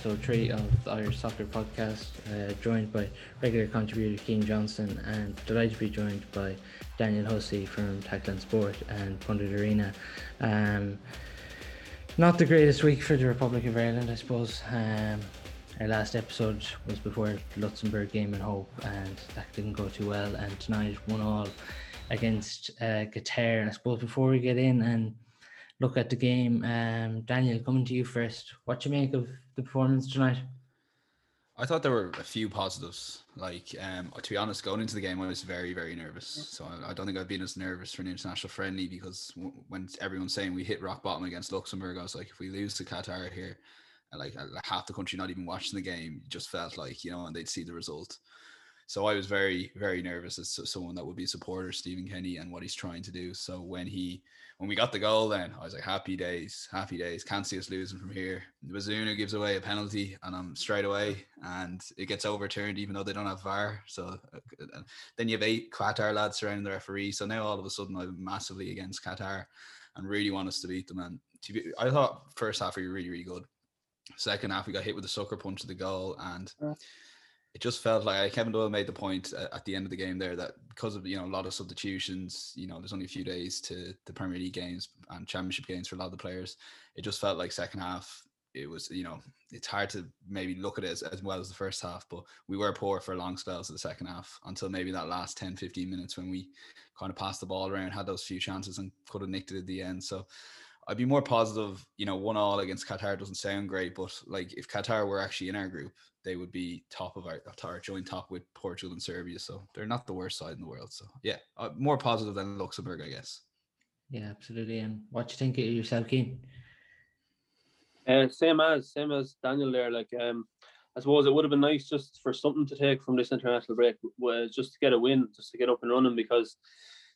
episode three of the Irish Soccer Podcast, uh, joined by regular contributor Cian Johnson and delighted to be joined by Daniel Hussey from Tackling Sport and Pundit Arena. Um, not the greatest week for the Republic of Ireland, I suppose. Um, our last episode was before the Luxembourg game in Hope, and that didn't go too well. And tonight, one all against uh, Qatar. I suppose before we get in and look at the game. Um, Daniel, coming to you first. What do you make of the performance tonight? I thought there were a few positives. Like, um, to be honest, going into the game, I was very, very nervous. So I, I don't think I've been as nervous for an international friendly because w- when everyone's saying we hit rock bottom against Luxembourg, I was like, if we lose to Qatar here, like half the country not even watching the game, just felt like you know, and they'd see the result. So I was very, very nervous as someone that would be a supporter Stephen Kenny and what he's trying to do. So when he when we got the goal, then I was like, happy days, happy days. Can't see us losing from here. Bazunu gives away a penalty, and I'm straight away, and it gets overturned, even though they don't have VAR. So uh, then you have eight Qatar lads surrounding the referee. So now all of a sudden, I'm massively against Qatar, and really want us to beat them. And to be, I thought first half we were really, really good. Second half we got hit with a sucker punch to the goal, and it just felt like Kevin Doyle made the point uh, at the end of the game there that because of you know a lot of substitutions, you know, there's only a few days to the Premier League games and Championship games for a lot of the players. It just felt like second half it was you know it's hard to maybe look at it as, as well as the first half but we were poor for long spells of the second half until maybe that last 10 15 minutes when we kind of passed the ball around had those few chances and could have nicked it at the end so I'd be more positive. You know, one all against Qatar doesn't sound great, but like if Qatar were actually in our group, they would be top of our, our joint top with Portugal and Serbia. So they're not the worst side in the world. So yeah, uh, more positive than Luxembourg, I guess. Yeah, absolutely. And what do you think of yourself, Cian? Uh, same as same as Daniel there. Like um, I suppose it would have been nice just for something to take from this international break, was just to get a win, just to get up and running because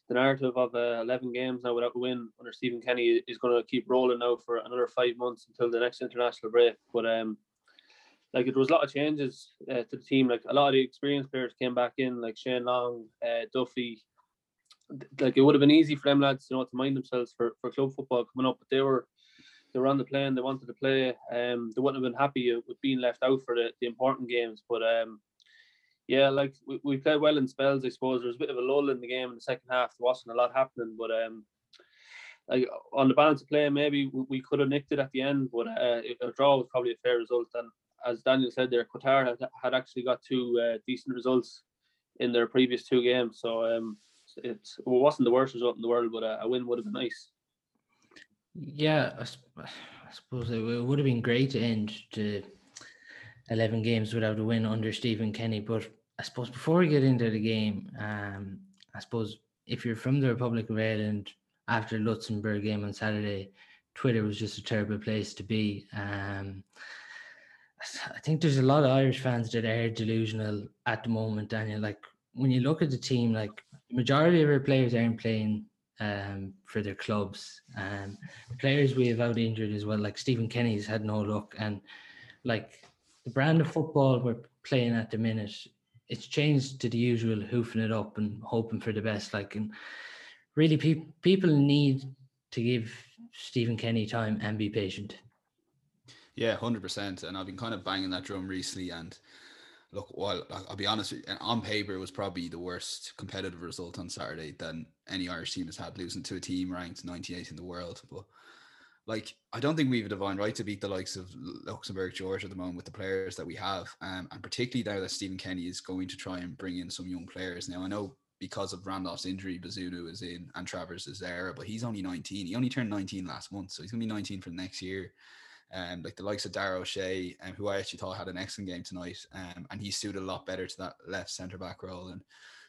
the narrative of uh, 11 games now without a win under Stephen Kenny is going to keep rolling now for another five months until the next international break. But um, like it was a lot of changes uh, to the team. Like a lot of the experienced players came back in, like Shane Long, uh, Duffy. Like it would have been easy for them lads, you know, to mind themselves for, for club football coming up, but they were they were on the plane. They wanted to play. Um, they wouldn't have been happy with being left out for the, the important games. But um, yeah, like we, we played well in spells. I suppose there was a bit of a lull in the game in the second half. There wasn't a lot happening, but um, like on the balance of play, maybe we, we could have nicked it at the end. But uh, a draw was probably a fair result. And as Daniel said, there Qatar had, had actually got two uh, decent results in their previous two games, so um, it, wasn't the worst result in the world, but a, a win would have been nice. Yeah, I, I suppose it would have been great to end to 11 games without a win under Stephen Kenny. But I suppose before we get into the game, um, I suppose if you're from the Republic of Ireland after the Luxembourg game on Saturday, Twitter was just a terrible place to be. Um, I think there's a lot of Irish fans that are delusional at the moment, Daniel. Like when you look at the team, like the majority of our players aren't playing um, for their clubs. Um, players we have out injured as well, like Stephen Kenny's had no luck, and like the brand of football we're playing at the minute, it's changed to the usual hoofing it up and hoping for the best. Like, and really, pe- people need to give Stephen Kenny time and be patient. Yeah, hundred percent. And I've been kind of banging that drum recently. And look, well, I'll be honest. You, on paper, it was probably the worst competitive result on Saturday than any Irish team has had, losing to a team ranked 98 in the world. But like I don't think we have a divine right to beat the likes of Luxembourg, Georgia at the moment with the players that we have, um, and particularly now that Stephen Kenny is going to try and bring in some young players. Now I know because of Randolph's injury, Bazunu is in and Travers is there, but he's only 19. He only turned 19 last month, so he's gonna be 19 for the next year. Um, like the likes of Dara O'Shea, um, who I actually thought had an excellent game tonight, um, and he suited a lot better to that left centre back role. And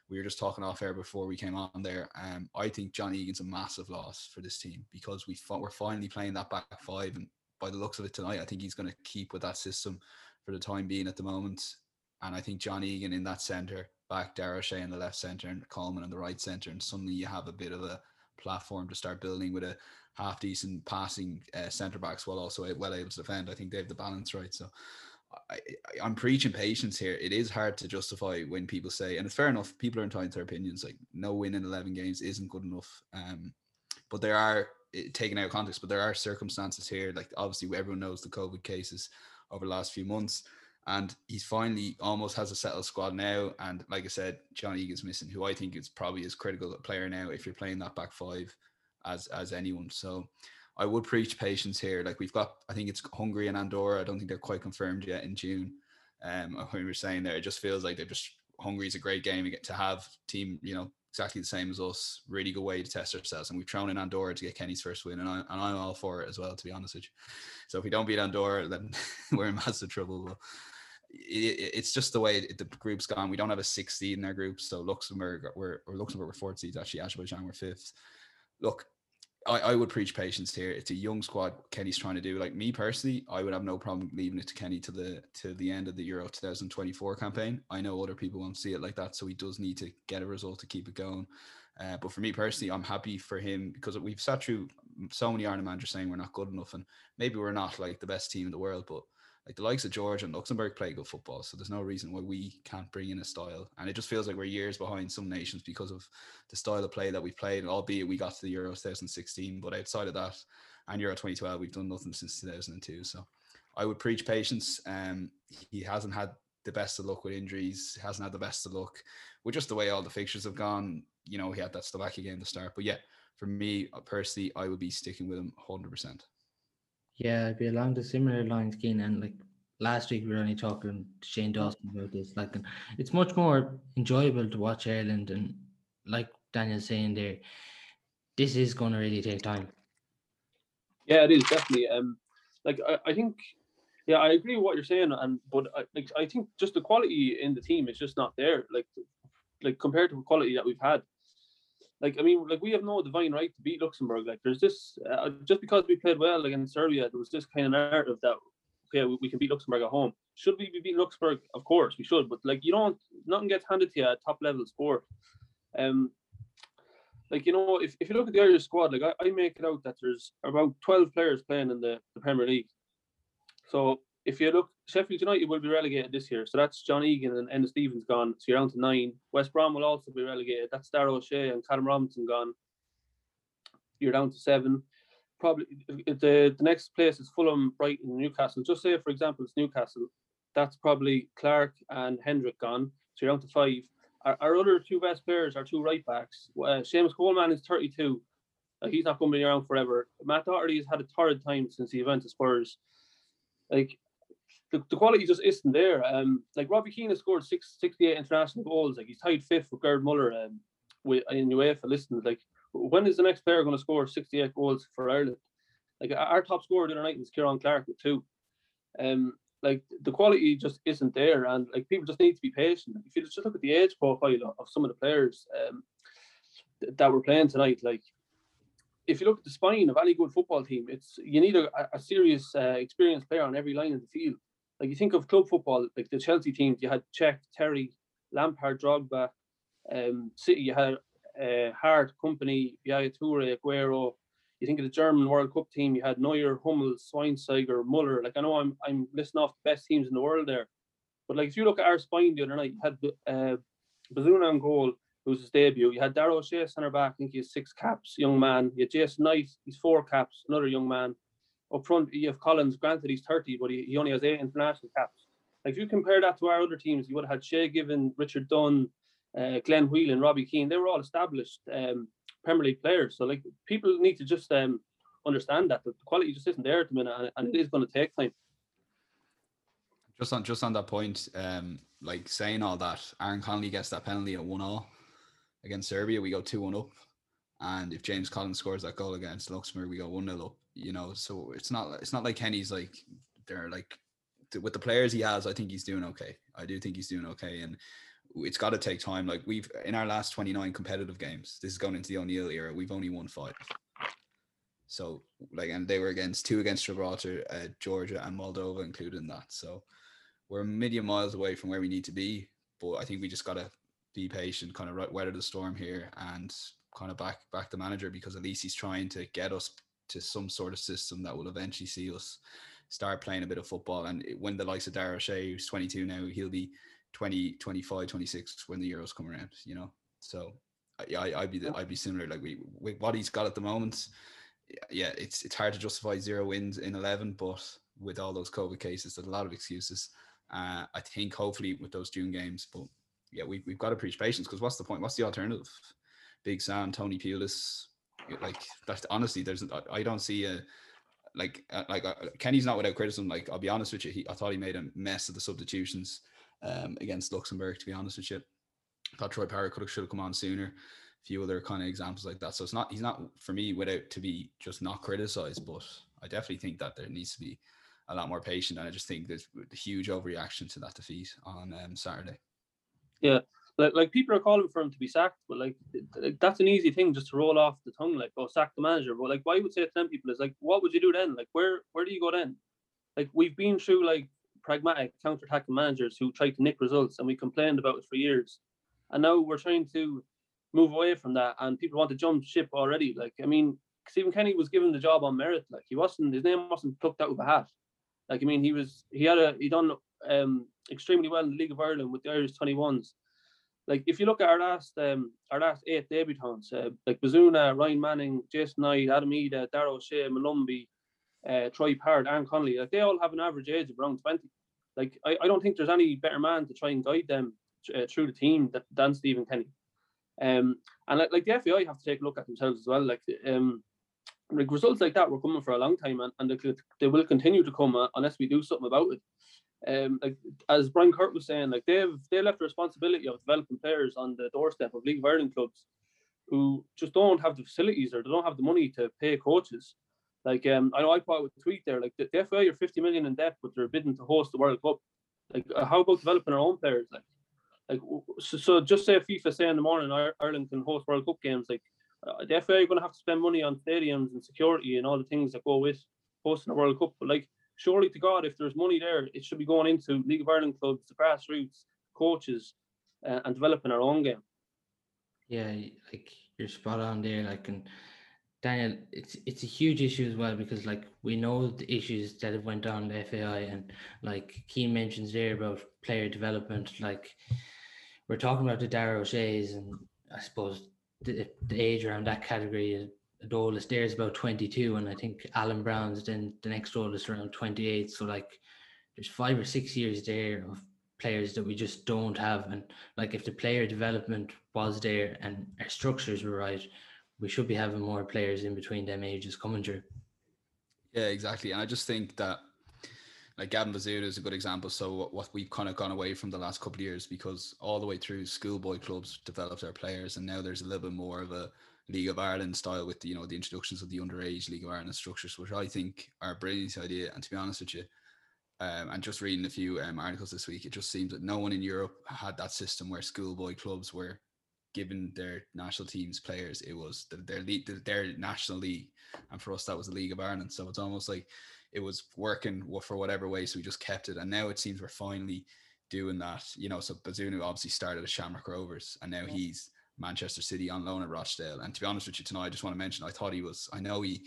we were just talking off air before we came on there. Um, I think John Egan's a massive loss for this team because we we're finally playing that back five, and by the looks of it tonight, I think he's going to keep with that system for the time being at the moment. And I think John Egan in that centre, back Dara O'Shea in the left centre, and Coleman in the right centre, and suddenly you have a bit of a platform to start building with a half decent passing uh, centre backs while also well able to defend. I think they have the balance right. So I, am preaching patience here. It is hard to justify when people say, and it's fair enough. People are entitled to their opinions. Like no win in 11 games isn't good enough. Um, but there are taken out of context. But there are circumstances here. Like obviously, everyone knows the COVID cases over the last few months. And he's finally almost has a settled squad now. And like I said, John Egan's missing, who I think is probably as critical a player now if you're playing that back five as as anyone. So I would preach patience here. Like we've got, I think it's Hungary and Andorra. I don't think they're quite confirmed yet in June. Um, when we were saying there, it just feels like they're just Hungary is a great game to have team, you know, exactly the same as us. Really good way to test ourselves, and we've thrown in Andorra to get Kenny's first win, and I and I'm all for it as well, to be honest with you. So if we don't beat Andorra, then we're in massive trouble. It, it's just the way the group's gone. We don't have a sixth seed in our group, so Luxembourg we're or Luxembourg we're fourth seeds actually. Azerbaijan we're fifth. Look, I, I would preach patience here. It's a young squad Kenny's trying to do. Like me personally, I would have no problem leaving it to Kenny to the to the end of the Euro 2024 campaign. I know other people won't see it like that, so he does need to get a result to keep it going. Uh, but for me personally, I'm happy for him because we've sat through so many Ireland managers saying we're not good enough, and maybe we're not like the best team in the world, but like the likes of Georgia and Luxembourg play good football, so there's no reason why we can't bring in a style. And it just feels like we're years behind some nations because of the style of play that we've played. Albeit we got to the Euro 2016, but outside of that, and Euro 2012, we've done nothing since 2002. So I would preach patience. Um, he hasn't had the best of luck with injuries. Hasn't had the best of luck with just the way all the fixtures have gone. You know, he had that Slovakia game to start, but yeah, for me uh, personally, I would be sticking with him 100. Yeah, I'd be along the similar lines, Cian. And like last week, we were only talking to Shane Dawson about this. Like, it's much more enjoyable to watch Ireland. And like Daniel's saying there, this is going to really take time. Yeah, it is definitely. Um, like I, I think, yeah, I agree with what you're saying, and but I, like I think just the quality in the team is just not there. Like, like compared to the quality that we've had like I mean, like we have no divine right to beat Luxembourg. Like there's this uh, just because we played well against Serbia, there was this kind of narrative that okay, we, we can beat Luxembourg at home. Should we be beating Luxembourg? Of course we should, but like you don't, nothing gets handed to you at top level sport. Um, like you know, if, if you look at the Irish squad, like I, I make it out that there's about twelve players playing in the, the Premier League. So if you look, Sheffield United will be relegated this year. So that's John Egan and Enda Stevens gone. So you're down to nine. West Brom will also be relegated. That's Dara O'Shea and Callum Robinson gone. You're down to seven. Probably the, the next place is Fulham, Brighton, Newcastle. Just say, for example, it's Newcastle. That's probably Clark and Hendrick gone. So you're down to five. Our, our other two best players are two right backs. Uh, Seamus Coleman is 32. Uh, he's not going to be around forever. Matt Doherty has had a torrid time since he went to Spurs. Like the, the quality just isn't there. Um, like Robbie Keane has scored six, 68 international goals. Like he's tied fifth with Gerd Muller um, with, in UEFA. Listen, like when is the next player going to score 68 goals for Ireland? Like our top scorer the other night was Ciaran Clark with two. Um, like the quality just isn't there, and like people just need to be patient. If you just look at the age profile of some of the players um, that were playing tonight, like if you look at the spine of any good football team, it's you need a, a serious, uh, experienced player on every line of the field. Like you think of club football, like the Chelsea teams, you had Cech, Terry, Lampard, Drogba. Um, City, you had uh, Hart, Kompany, Yaya Toure, Aguero. You think of the German World Cup team, you had Neuer, Hummels, Schweinsteiger, Muller. Like I know I'm I'm listing off the best teams in the world there, but like if you look at our spine the other night, you had uh, Bazunu on goal, who's his debut. You had Dara O'Shea centre back, I think he has six caps, young man. You had Jason Knight, he's four caps, another young man up front, you have Collins. Granted, he's 30, but he, he only has eight international caps. Like if you compare that to our other teams, you would have had Shay Given, Richard Dunne, uh, Glenn Whelan, Robbie Keane. They were all established um, Premier League players. So like people need to just um, understand that, the quality just isn't there at the minute, and, and it is going to take time. Just on just on that point, um, like saying all that, Aaron Connolly gets that penalty at one all against Serbia. We go two one up, and if James Collins scores that goal against Luxembourg, we go one 0 up you know. So it's not it's not like Kenny's like they're like with the players he has. I think he's doing okay. I do think he's doing okay, and it's got to take time. Like we've in our last twenty nine competitive games, this is going into the O'Neill era. We've only won five. So like, and they were against two against Gibraltar, uh, Georgia, and Moldova included in that. So we're a million miles away from where we need to be. But I think we just got to be patient, kind of weather the storm here, and kind of back back the manager because at least he's trying to get us to some sort of system that will eventually see us start playing a bit of football. And when the likes of Dara O'Shea, who's 22 now, he'll be 20, 25, 26 when the Euros come around, you know? So I, I'd be, the, I'd be similar. Like we, with what he's got at the moment, yeah, it's, it's hard to justify zero wins in 11, but with all those COVID cases. There's a lot of excuses. Uh, I think hopefully with those June games, but yeah, we, we've got to preach patience because what's the point? What's the alternative? Big Sam, Tony Pulis, like that's honestly, there's I don't see a like uh, like uh, Kenny's not without criticism. Like I'll be honest with you, he, I thought he made a mess of the substitutions um, against Luxembourg. To be honest with you, I thought Troy Parrott could have should have come on sooner. A few other kind of examples like that. So it's not he's not for me without to be just not criticized, but I definitely think that there needs to be a lot more patient. And I just think there's a huge overreaction to that defeat on um, Saturday. Yeah, like like people are calling for him to be sacked, but like, like that's an easy thing just to roll off the tongue, like oh sack the manager. But like, why would say to them people is like, what would you do then? Like, where where do you go then? Like we've been through like pragmatic counter-attacking managers who tried to nick results, and we complained about it for years, and now we're trying to move away from that, and people want to jump ship already. Like, I mean, Stephen Kenny was given the job on merit. Like, he wasn't his name wasn't plucked out of a hat. Like, I mean, he was he had a he done um extremely well in the League of Ireland with the Irish 21s like if you look at our last um our last eight debutants, uh, like Bazunu, Ryan Manning, Jason Knight, Adam Idah, Dara O'Shea, Molumby, uh, Troy Parrott, Aaron Connolly, like they all have an average age of around 20. Like I, I don't think there's any better man to try and guide them uh, through the team than Stephen Kenny. Um, and like, like the FAI have to take a look at themselves as well. Like um, like results like that were coming for a long time, and, and they, they will continue to come uh, unless we do something about it um, like as Brian Kerr was saying, like they've they left the responsibility of developing players on the doorstep of League of Ireland clubs who just don't have the facilities or they don't have the money to pay coaches. Like um, I know I put out a tweet there, like the, the FA are 50 million in debt, but they're bidding to host the World Cup. Like uh, how about developing our own players? Like, like so, so just say FIFA say in the morning Ireland can host World Cup games. Like uh, the FA are going to have to spend money on stadiums and security and all the things that go with hosting a World Cup. But like surely to God, if there's money there, it should be going into League of Ireland clubs, the grassroots, coaches, uh, and developing our own game. Yeah, like you're spot on there. Like, and Daniel, it's it's a huge issue as well because like we know the issues that have went on the FAI, and like Cian mentions there about player development. Like we're talking about the Dara O'Shea's, and I suppose the, the age around that category is the oldest there is about 22 and i think Alan Browne's then the next oldest around 28 so like there's five or six years there of players that we just don't have. And like if the player development was there and our structures were right we should be having more players in between them ages coming through. Yeah exactly. And i just think that like Gavin Bazunu is a good example. So what we've kind of gone away from the last couple of years because all the way through schoolboy clubs developed our players, and now there's a little bit more of a League of Ireland style with the, you know the introductions of the underage League of Ireland structures, which I think are a brilliant idea. And to be honest with you, um, and just reading a few um, articles this week, it just seems that no one in Europe had that system where schoolboy clubs were given their national teams players. It was their league, their national league, and for us that was the League of Ireland. So it's almost like it was working for whatever way, so we just kept it. And now it seems we're finally doing that. You know, so Bazunu obviously started at Shamrock Rovers, and now he's Manchester City on loan at Rochdale. And to be honest with you tonight, I just want to mention I thought he was. I know he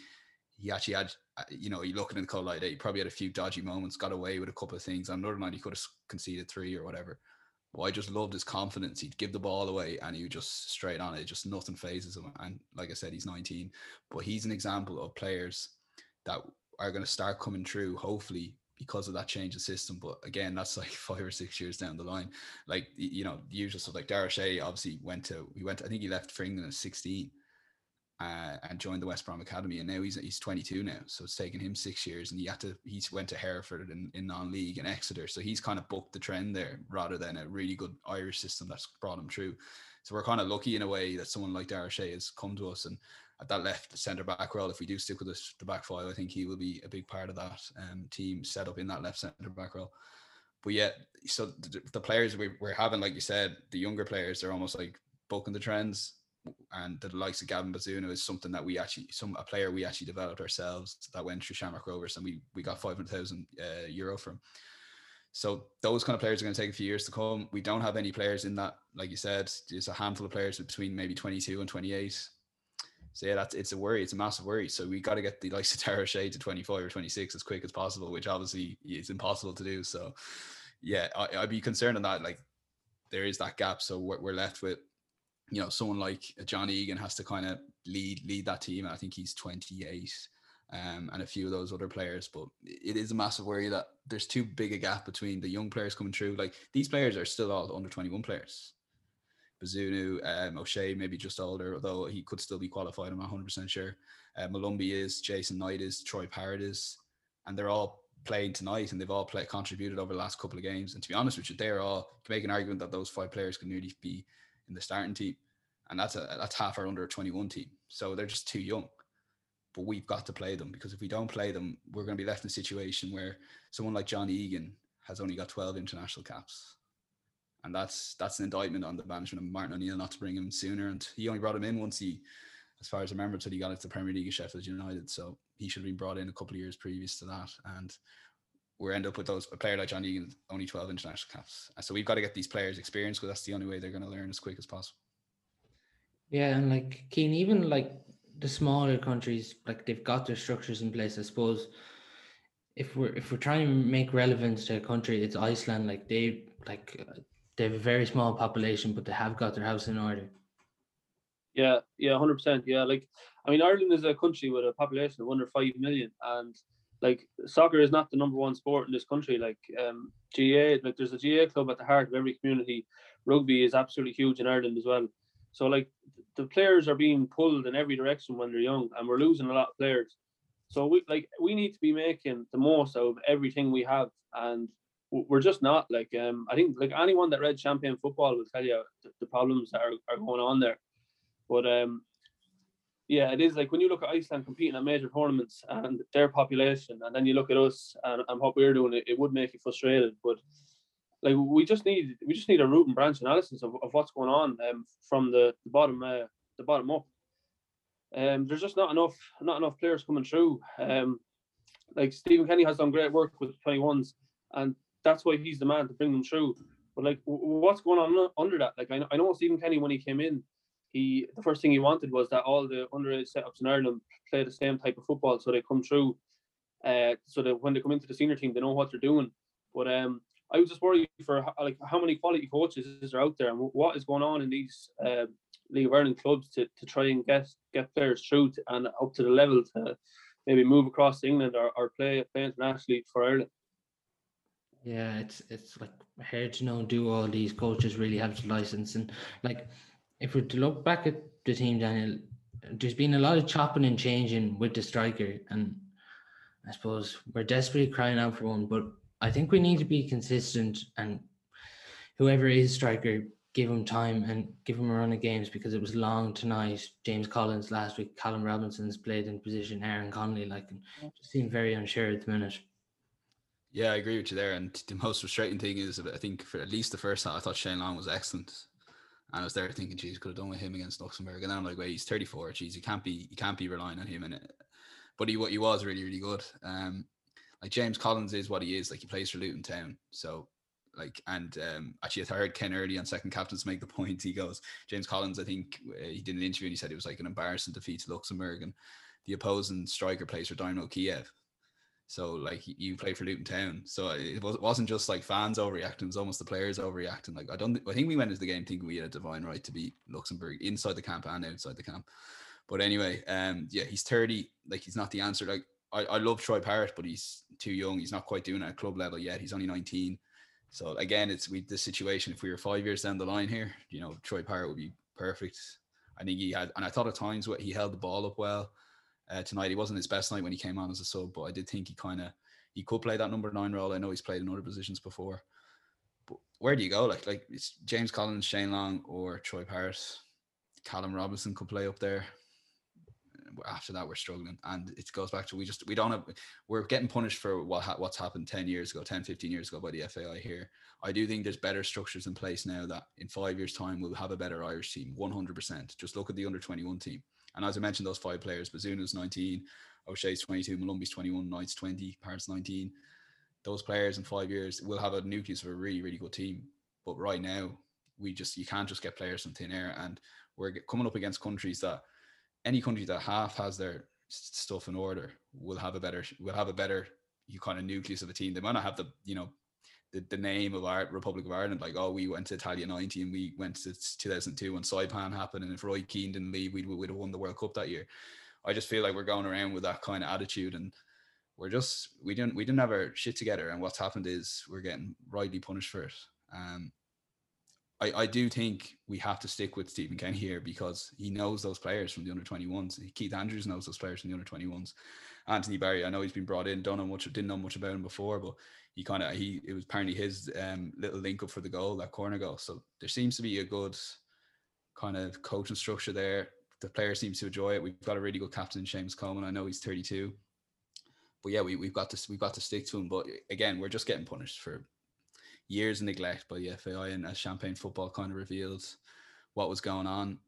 he actually had, uh, you know, he looking in the cold light, he probably had a few dodgy moments, got away with a couple of things. On another night, he could have conceded three or whatever. But I just loved his confidence. He'd give the ball away and he would just straight on it. Just nothing phases him. And like I said, he's 19. But he's an example of players that are going to start coming through, hopefully, because of that change of system. But again, that's like five or six years down the line. Like you know, the usual stuff. Like Dara O'Shea obviously went to he went. I think he left for England at sixteen. Uh, and joined the West Brom Academy, and now he's he's 22 now, so it's taken him six years, and he had to he went to Hereford in, in non-league and Exeter, so he's kind of booked the trend there rather than a really good Irish system that's brought him through. So we're kind of lucky in a way that someone like Dara O'Shea has come to us, and at that left centre back role, if we do stick with this, the back five, I think he will be a big part of that um, team set up in that left centre back role. But yeah, so the, the players we, we're having, like you said, the younger players, they're almost like booking the trends. And the likes of Gavin Bazunu is something that we actually, some a player we actually developed ourselves that went through Shamrock Rovers, and we we got five hundred thousand uh, euro from. So those kind of players are going to take a few years to come. We don't have any players in that, like you said, there's a handful of players between maybe 22 and 28 so yeah, that's it's a worry. It's a massive worry. So we got to get the likes of Dara O'Shea to 25 or 26 as quick as possible, which obviously is impossible to do. So yeah, I, would be concerned on that. Like there is that gap. So we're, we're left with, you know, someone like John Egan has to kind of lead lead that team. I think he's 28. um, and a few of those other players. But it is a massive worry that there's too big a gap between the young players coming through. Like these players are still all under 21 players. Bazunu, um, O'Shea, maybe just older, although he could still be qualified. I'm not 100% sure. Uh, Molumby is, Jason Knight is, Troy Parrott is, and they're all playing tonight and they've all played contributed over the last couple of games. And to be honest with you, they're all can make an argument that those five players can nearly be in the starting team. And that's a that's half our under 21 team. So they're just too young. But we've got to play them because if we don't play them, we're going to be left in a situation where someone like John Egan has only got 12 international caps. And that's that's an indictment on the management of Martin O'Neill not to bring him sooner. And he only brought him in once he, as far as I remember, until he got into the Premier League of Sheffield United. So he should have been brought in a couple of years previous to that. And we end up with those a player like John Egan, only 12 international caps. So we've got to get these players experience because that's the only way they're going to learn as quick as possible. Yeah, and like Cian, even like the smaller countries, like they've got their structures in place. I suppose if we're if we're trying to make relevance to a country, it's Iceland. Like they like they have a very small population, but they have got their house in order. Yeah, yeah, hundred percent. Yeah, like I mean, Ireland is a country with a population of under five million, and like soccer is not the number one sport in this country. Like um, GAA, like there's a GA club at the heart of every community. Rugby is absolutely huge in Ireland as well. So like the players are being pulled in every direction when they're young, and we're losing a lot of players. So we like we need to be making the most of everything we have, and we're just not like um I think like anyone that read Champagne Football will tell you the, the problems that are, are going on there. But um yeah, it is like when you look at Iceland competing at major tournaments and their population, and then you look at us and, and what we're doing, it, it would make you frustrated. But like we just need we just need a root and branch analysis of, of what's going on um, from the, the bottom uh, the bottom up. Um, there's just not enough not enough players coming through. Um, like Stephen Kenny has done great work with 21s, and that's why he's the man to bring them through. But like, what's going on under that? Like, I know, I know Stephen Kenny when he came in, he the first thing he wanted was that all the underage setups in Ireland play the same type of football, so they come through, uh, so that when they come into the senior team, they know what they're doing. But um, I was just worried for like how many quality coaches there out there, and what is going on in these uh, League of Ireland clubs to, to try and get get players through and up to the level to maybe move across England or, or play play internationally for Ireland. Yeah, it's it's like hard to know do all these coaches really have the license and like if we're to look back at the team, Daniel, there's been a lot of chopping and changing with the striker, and I suppose we're desperately crying out for one. But I think we need to be consistent, and whoever is striker, give him time and give him a run of games because it was long tonight. James Collins last week, Callum Robinson's played in position, Aaron Connolly, like, just seemed very unsure at the minute. Yeah, I agree with you there. And the most frustrating thing is, I think for at least the first time, I thought Shane Long was excellent. And I was there thinking, geez, could have done with him against Luxembourg. And then I'm like, wait, he's 34. Geez, you can't be you can't be relying on him it. But he what he was really, really good. Um like James Collins is what he is. Like he plays for Luton Town. So like and um actually I heard Ken Early on second captains make the point. He goes, James Collins, I think uh, he did an interview and he said it was like an embarrassing defeat to Luxembourg and the opposing striker plays for Dynamo Kiev. So like you play for Luton Town, so it wasn't just like fans overreacting; it was almost the players overreacting. Like I don't, I think we went into the game thinking we had a divine right to beat Luxembourg inside the camp and outside the camp. But anyway, um, yeah, he's thirty. Like he's not the answer. Like I, I love Troy Parrott, but he's too young. He's not quite doing it at club level yet. He's only nineteen. So again, it's we this situation. If we were five years down the line here, you know, Troy Parrott would be perfect. I think he had, and I thought at times what he held the ball up well uh, tonight. He wasn't his best night when he came on as a sub, but I did think he kind of he could play that number nine role. I know he's played in other positions before, but where do you go? Like like it's James Collins, Shane Long, or Troy Parrott. Callum Robinson could play up there. After that, we're struggling, and it goes back to we just we don't have we're getting punished for what ha- what's happened 10 years ago 10 15 years ago by the FAI here I do think there's better structures in place now that in five years time we'll have a better Irish team 100% just look at the under 21 team and as I mentioned, those five players, Bazunu's 19, O'Shea's 22, Molumby's 21, Knight's 20, Parrott's 19. Those players in five years will have a nucleus of a really, really good team. But right now, we just you can't just get players from thin air, and we're coming up against countries that any country that half has their stuff in order will have a better will have a better you kind of nucleus of a team. They might not have the you know the, the name of our Republic of Ireland, like, oh, we went to Italia 90 and we went to 2002 when Saipan happened. And if Roy Keane didn't leave, we'd, we'd have won the World Cup that year. I just feel like we're going around with that kind of attitude and we're just we didn't we didn't have our shit together and what's happened is we're getting rightly punished for it. Um I, I do think we have to stick with Stephen Kenny here because he knows those players from the under 21s. Keith Andrews knows those players from the under 21s. Anthony Barry, I know he's been brought in, don't know much, didn't know much about him before, but he kind of he it was apparently his um, little link up for the goal, that corner goal. So there seems to be a good kind of coaching structure there. The player seems to enjoy it. We've got a really good captain, Seamus Coleman. I know he's 32, but yeah, we we've got to we've got to stick to him. But again, we're just getting punished for years of neglect by the FAI, and as Champagne Football kind of revealed what was going on.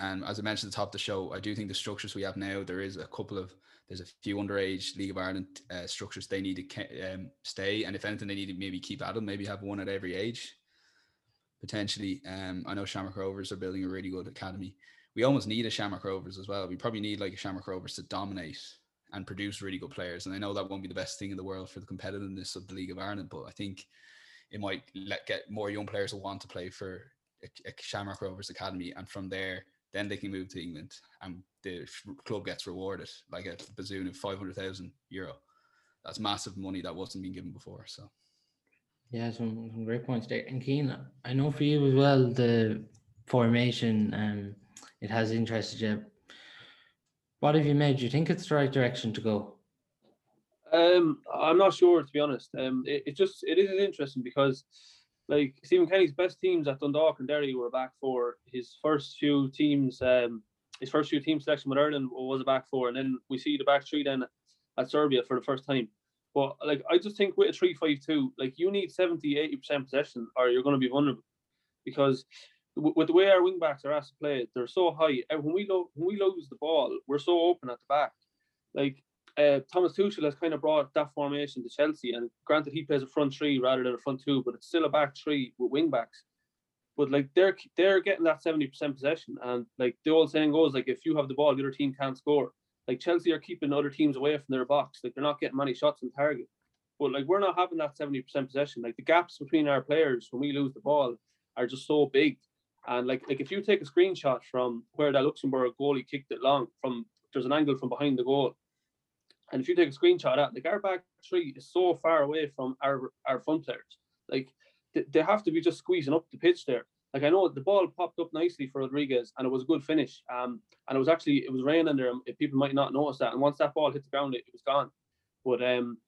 And as I mentioned at the top of the show, I do think the structures we have now, there is a couple of there's a few underage League of Ireland uh, structures they need to um, stay, and if anything, they need to maybe keep at them. Maybe have one at every age, potentially. Um, I know Shamrock Rovers are building a really good academy. We almost need a Shamrock Rovers as well. We probably need like a Shamrock Rovers to dominate and produce really good players. And I know that won't be the best thing in the world for the competitiveness of the League of Ireland, but I think it might let get more young players who want to play for a, a Shamrock Rovers academy, and from there then they can move to England and the club gets rewarded like a Bazunu of 500,000 euro. That's massive money that wasn't being given before. So, yeah, some, some great points there. And Cian, I know for you as well, the formation, um, it has interested you. What have you made? Do you think it's the right direction to go? Um, I'm not sure to be honest. Um, it, it just it is interesting because like Stephen Kenny's best teams at Dundalk and Derry were back for his first few teams. Um, his first few team selection with Ireland was a back four, and then we see the back three then at Serbia for the first time. But like I just think with a three five two, like you need 70, 80 percent possession, or you're going to be vulnerable because with the way our wing backs are asked to play, they're so high. And when we lo- when we lose the ball, we're so open at the back. Like uh, Thomas Tuchel has kind of brought that formation to Chelsea, and granted he plays a front three rather than a front two, but it's still a back three with wing backs. But like they're they're getting that seventy percent possession, and like the old saying goes, like if you have the ball, the other team can't score. Like Chelsea are keeping other teams away from their box, like they're not getting many shots on target. But like we're not having that seventy percent possession. Like the gaps between our players when we lose the ball are just so big. And like like if you take a screenshot from where that Luxembourg goalie kicked it long from, there's an angle from behind the goal and if you take a screenshot of that, like our back three is so far away from our our front players. Like they, they have to be just squeezing up the pitch there. Like I know the ball popped up nicely for Rodrigues and it was a good finish. Um, and it was actually it was raining there. And people might not notice that. And once that ball hit the ground, it, it was gone. But um,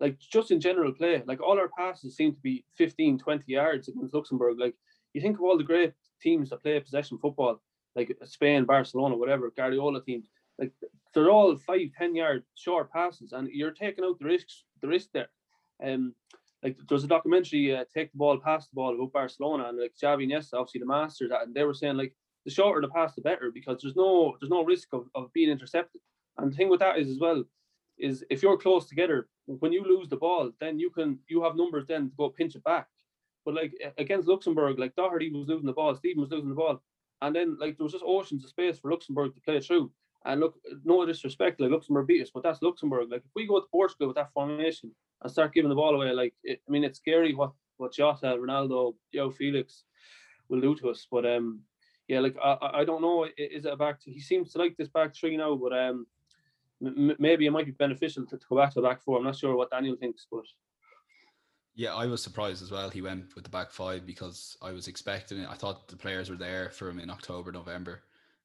like just in general play, like all our passes seem to be 15, 20 yards against Luxembourg. Like you think of all the great teams that play possession football, like Spain, Barcelona, whatever, Guardiola teams. Like they're all five, ten yard short passes, and you're taking out the risks, the risk there. Um, like there's a documentary, uh, take the ball, pass the ball about Barcelona, and like Xavi Iniesta, obviously the masters, and they were saying like the shorter the pass, the better, because there's no there's no risk of, of being intercepted. And the thing with that is as well, is if you're close together, when you lose the ball, then you can you have numbers then to go pinch it back. But like against Luxembourg, like Doherty was losing the ball, Stephen was losing the ball, and then like there was just oceans of space for Luxembourg to play through. And look, no disrespect, like Luxembourg beat us, but that's Luxembourg. Like if we go to Portugal with that formation and start giving the ball away, like it, I mean, it's scary what what Jota, Ronaldo, João Felix will do to us. But um, yeah, like I, I don't know, is it a back? To, he seems to like this back three now, but um, m- maybe it might be beneficial to, to go back to a back four. I'm not sure what Daniel thinks, but. Yeah, I was surprised as well. He went with the back five because I was expecting it. I thought the players were there for him in October, November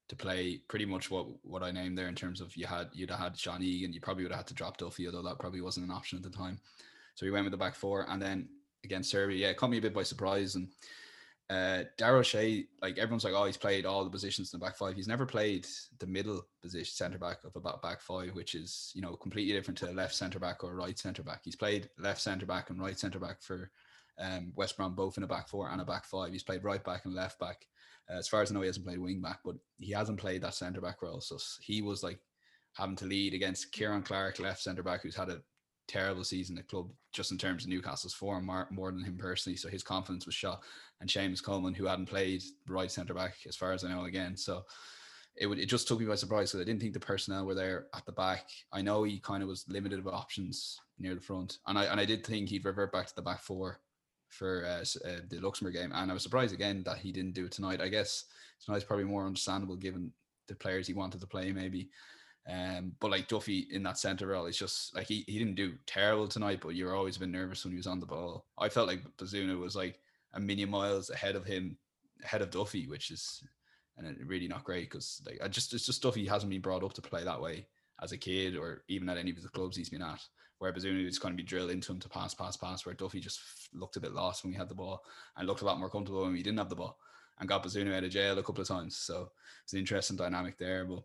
to play pretty much what what I named there in terms of you had you'd have had Sean Egan, you probably would have had to drop Duffy, although that probably wasn't an option at the time. So we went with the back four, and then against Serbia, yeah, it caught me a bit by surprise. And uh, Dara O'Shea, like everyone's like, oh, he's played all the positions in the back five. He's never played the middle position, centre back of a back five, which is you know completely different to left centre back or right centre back. He's played left centre back and right centre back for um, West Brom, both in a back four and a back five. He's played right back and left back. Uh, as far as I know, he hasn't played wing back, but he hasn't played that centre back role. So he was like having to lead against Ciaran Clark, left centre back, who's had a terrible season at club just in terms of Newcastle's form more, more than him personally. So his confidence was shot. And Seamus Coleman, who hadn't played right centre back as far as I know again. So it would it just took me by surprise because I didn't think the personnel were there at the back. I know he kind of was limited of options near the front, and I and I did think he'd revert back to the back four for uh, uh, the Luxembourg game, and I was surprised again that he didn't do it tonight. I guess tonight's probably more understandable given the players he wanted to play maybe. Um, but like Duffy in that centre role, it's just like he, he didn't do terrible tonight, but you're always a bit nervous when he was on the ball. I felt like Bazunu was like a million miles ahead of him, ahead of Duffy, which is and really not great because like I just it's just he hasn't been brought up to play that way as a kid or even at any of the clubs he's been at. Where Bazunu is going to be drilled into him to pass, pass, pass. Where Duffy just looked a bit lost when we had the ball and looked a lot more comfortable when we didn't have the ball and got Bazunu out of jail a couple of times. So it's an interesting dynamic there. But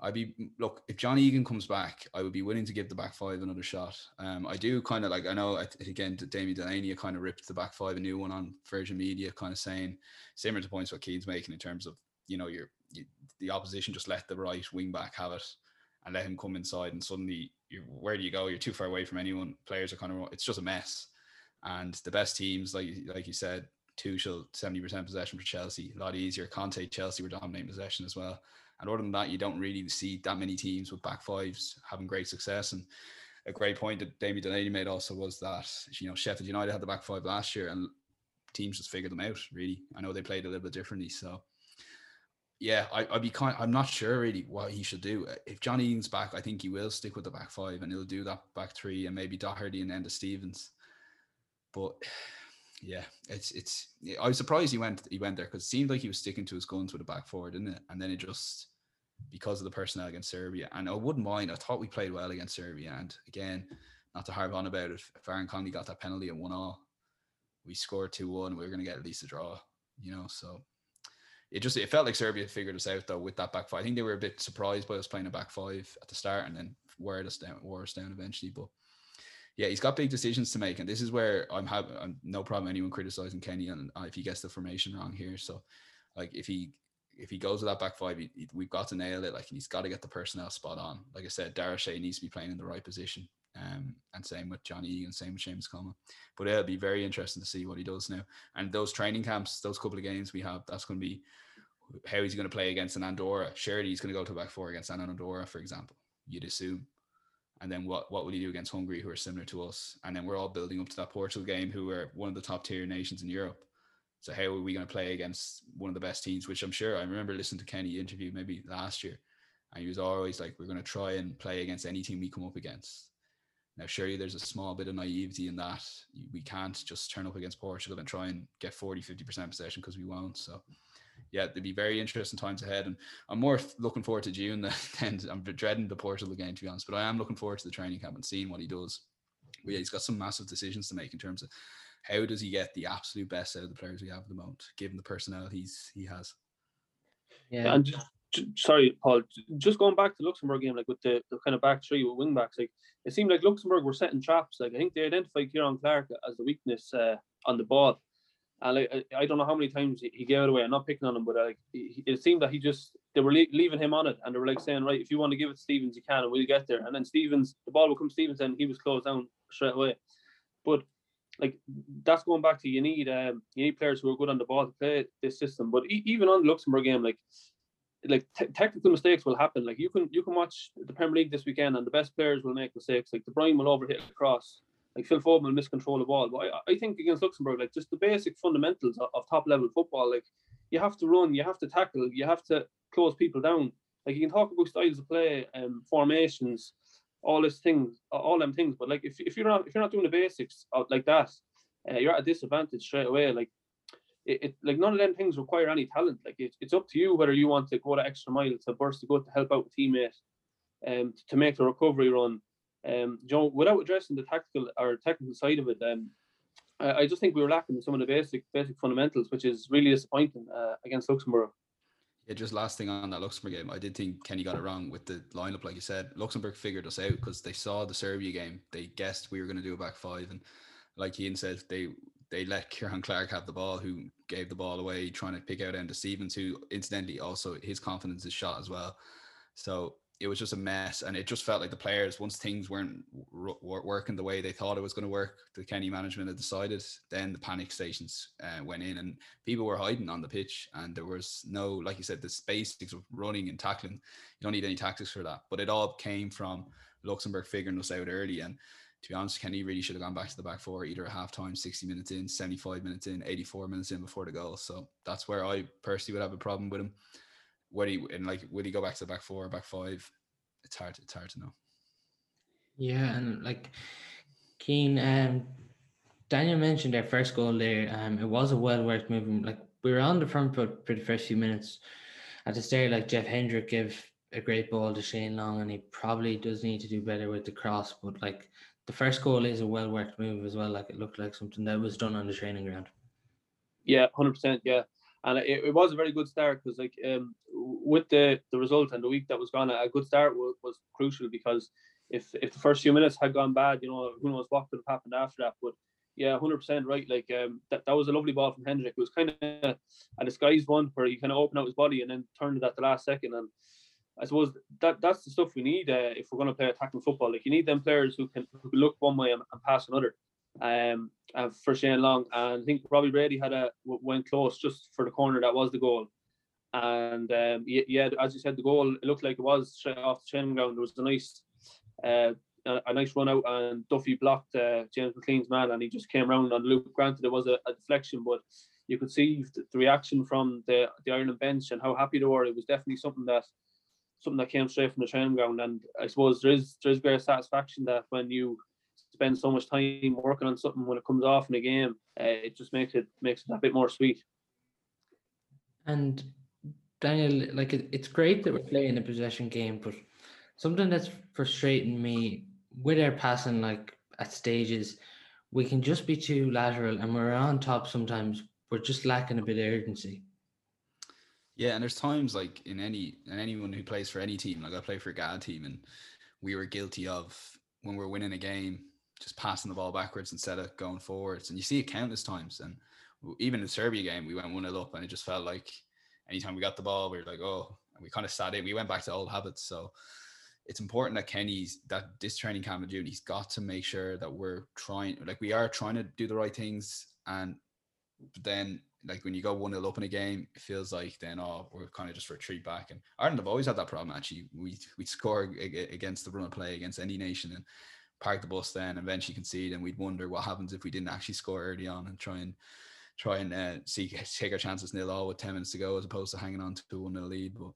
I'd be look if Johnny Egan comes back, I would be willing to give the back five another shot. Um, I do kind of like I know again Damien Delaney kind of ripped the back five a new one on Virgin Media, kind of saying similar to points what Cian's making in terms of you know your you, the opposition just let the right wing back have it and let him come inside and suddenly you where do you go? You're too far away from anyone. Players are kind of it's just a mess. And the best teams, like like you said, Tuchel, 70% possession for Chelsea, a lot easier. Conte, Chelsea were dominating possession as well. And other than that, you don't really see that many teams with back fives having great success. And a great point that Damien Delaney made also was that you know Sheffield United had the back five last year, and teams just figured them out. Really, I know they played a little bit differently. So yeah, I, would be kind. I'm not sure really what he should do. If Johnny Egan's back, I think he will stick with the back five and he'll do that back three and maybe Doherty and Enda Stevens. But yeah, it's it's. I was surprised he went he went there because it seemed like he was sticking to his guns with the back forward, didn't it? And then it just because of the personnel against Serbia. And I wouldn't mind. I thought we played well against Serbia. And again, not to harp on about it, if Aaron Connolly got that penalty at one all, we scored two one. We are going to get at least a draw. You know, so it just it felt like Serbia figured us out though with that back five. I think they were a bit surprised by us playing a back five at the start and then wore us down, wore us down eventually. But yeah, he's got big decisions to make, and this is where I'm having no problem anyone criticizing Kenny and if he gets the formation wrong here. So like if he if he goes with that back five, he, he, we've got to nail it. Like he's got to get the personnel spot on. Like I said, Dara O'Shea needs to be playing in the right position. Um, and same with Johnny Egan, same with James Coleman. But it'll be very interesting to see what he does now. And those training camps, those couple of games we have, that's going to be how he's going to play against an Andorra. Surely he's going to go to back four against an Andorra, for example. You'd assume. And then what, what will he do against Hungary, who are similar to us? And then we're all building up to that Portugal game, who are one of the top tier nations in Europe. So how are we going to play against one of the best teams? Which I'm sure I remember listening to Kenny interview maybe last year, and he was always like, "We're going to try and play against any team we come up against." Now, surely there's a small bit of naivety in that. We can't just turn up against Portugal and try and get 40, 50% possession because we won't. So yeah, there'll be very interesting times ahead. And I'm more looking forward to June than, than I'm dreading the Portugal game, to be honest. But I am looking forward to the training camp and seeing what he does. But yeah, he's got some massive decisions to make in terms of how does he get the absolute best out of the players we have at the moment, given the personnel he's he has. Yeah, and just, sorry, Paul. Just going back to the Luxembourg game, like with the, the kind of back three with wing backs, like it seemed like Luxembourg were setting traps. Like I think they identified Ciaran Clark as the weakness uh, on the ball, and like, I don't know how many times he gave it away. I'm not picking on him, but like it seemed that he just they were leaving him on it, and they were like saying, right, if you want to give it to Stevens, you can, and we'll get there. And then Stevens, the ball will come Stevens, and he was closed down straight away. But like that's going back to you need um you need players who are good on the ball to play this system. But e- even on the Luxembourg game, like like te- technical mistakes will happen. Like you can you can watch the Premier League this weekend, and the best players will make mistakes. Like De Bruyne will overhit a cross like Phil Foden will miscontrol the ball. But I, I think against Luxembourg, like just the basic fundamentals of, of, top level football, like you have to run, you have to tackle, you have to close people down. Like you can talk about styles of play, um, formations, all these things, all them things. But like if, if you're not if you're not doing the basics like that, uh, you're at a disadvantage straight away. Like it, it, like none of them things require any talent. Like it, it's up to you whether you want to go the extra mile to burst the gut to help out a teammate, um, to make the recovery run, um, you know, without addressing the tactical or technical side of it, um, I, I just think we were lacking some of the basic basic fundamentals, which is really disappointing uh, against Luxembourg. Yeah, just last thing on that Luxembourg game, I did think Kenny got it wrong with the lineup, like you said. Luxembourg figured us out because they saw the Serbia game. They guessed we were going to do a back five, and like Ian said, they they let Ciaran Clark have the ball, who gave the ball away, trying to pick out Enda Stevens, who incidentally also his confidence is shot as well. So it was just a mess, and it just felt like the players once things weren't working the way they thought it was going to work, the Kenny management had decided. Then the panic stations uh, went in, and people were hiding on the pitch, and there was no, like you said, the basics of running and tackling. You don't need any tactics for that, but it all came from Luxembourg figuring us out early. And to be honest, Kenny really should have gone back to the back four either at halftime, 60 minutes in, 75 minutes in, 84 minutes in before the goal. So that's where I personally would have a problem with him would he and like would he go back to the back four or back five? It's hard. It's hard to know. Yeah, and like Cian, um, Daniel mentioned their first goal there. Um, it was a well worked move. Like we were on the front foot for the first few minutes. At the start, like Jeff Hendrick gave a great ball to Shane Long, and he probably does need to do better with the cross. But like the first goal is a well worked move as well. Like it looked like something that was done on the training ground. Yeah, hundred percent. Yeah, and it, it was a very good start because like um with the the result and the week that was gone, a good start was, was crucial because if if the first few minutes had gone bad, you know who knows what could have happened after that. But yeah, hundred percent right. Like um, that, that was a lovely ball from Hendrick. It was kind of a disguised one where he kind of opened out his body and then turned it at the last second. And I suppose that that's the stuff we need uh, if we're going to play attacking football. Like you need them players who can look one way and, and pass another. Um, for Shane Long, and I think Robbie Brady had a went close just for the corner that was the goal. And um, yeah, as you said, the goal it looked like it was straight off the training ground. There was a nice uh, a, nice run out and Duffy blocked uh, James McLean's man and he just came around on loop. Granted, it was a, a deflection, but you could see the, the, reaction from the, the Ireland bench and how happy they were. It was definitely something that something that came straight from the training ground. And I suppose there is there is great satisfaction that when you spend so much time working on something when it comes off in a game, uh, it just makes it makes it a bit more sweet. And Daniel, like it, it's great that we're playing a possession game, but something that's frustrating me with our passing, like at stages, we can just be too lateral and we're on top sometimes. We're just lacking a bit of urgency. Yeah, and there's times like in any and anyone who plays for any team, like I play for a GAA team, and we were guilty of when we're winning a game, just passing the ball backwards instead of going forwards. And you see it countless times. And even in the Serbia game, we went one 0 up, and it just felt like anytime we got the ball, we were like, oh, and we kind of sat in. We went back to old habits. So it's important that Kenny's that this training camp in June, he's got to make sure that we're trying, like we are trying to do the right things, and then like when you go one 0 up in a game, it feels like then oh we're kind of just retreat back. And Ireland have always had that problem. Actually, we we score against the run of play against any nation and park the bus then, and eventually concede, and we'd wonder what happens if we didn't actually score early on and try and try and uh, see take our chances nil all with ten minutes to go as opposed to hanging on to a one 0 lead. But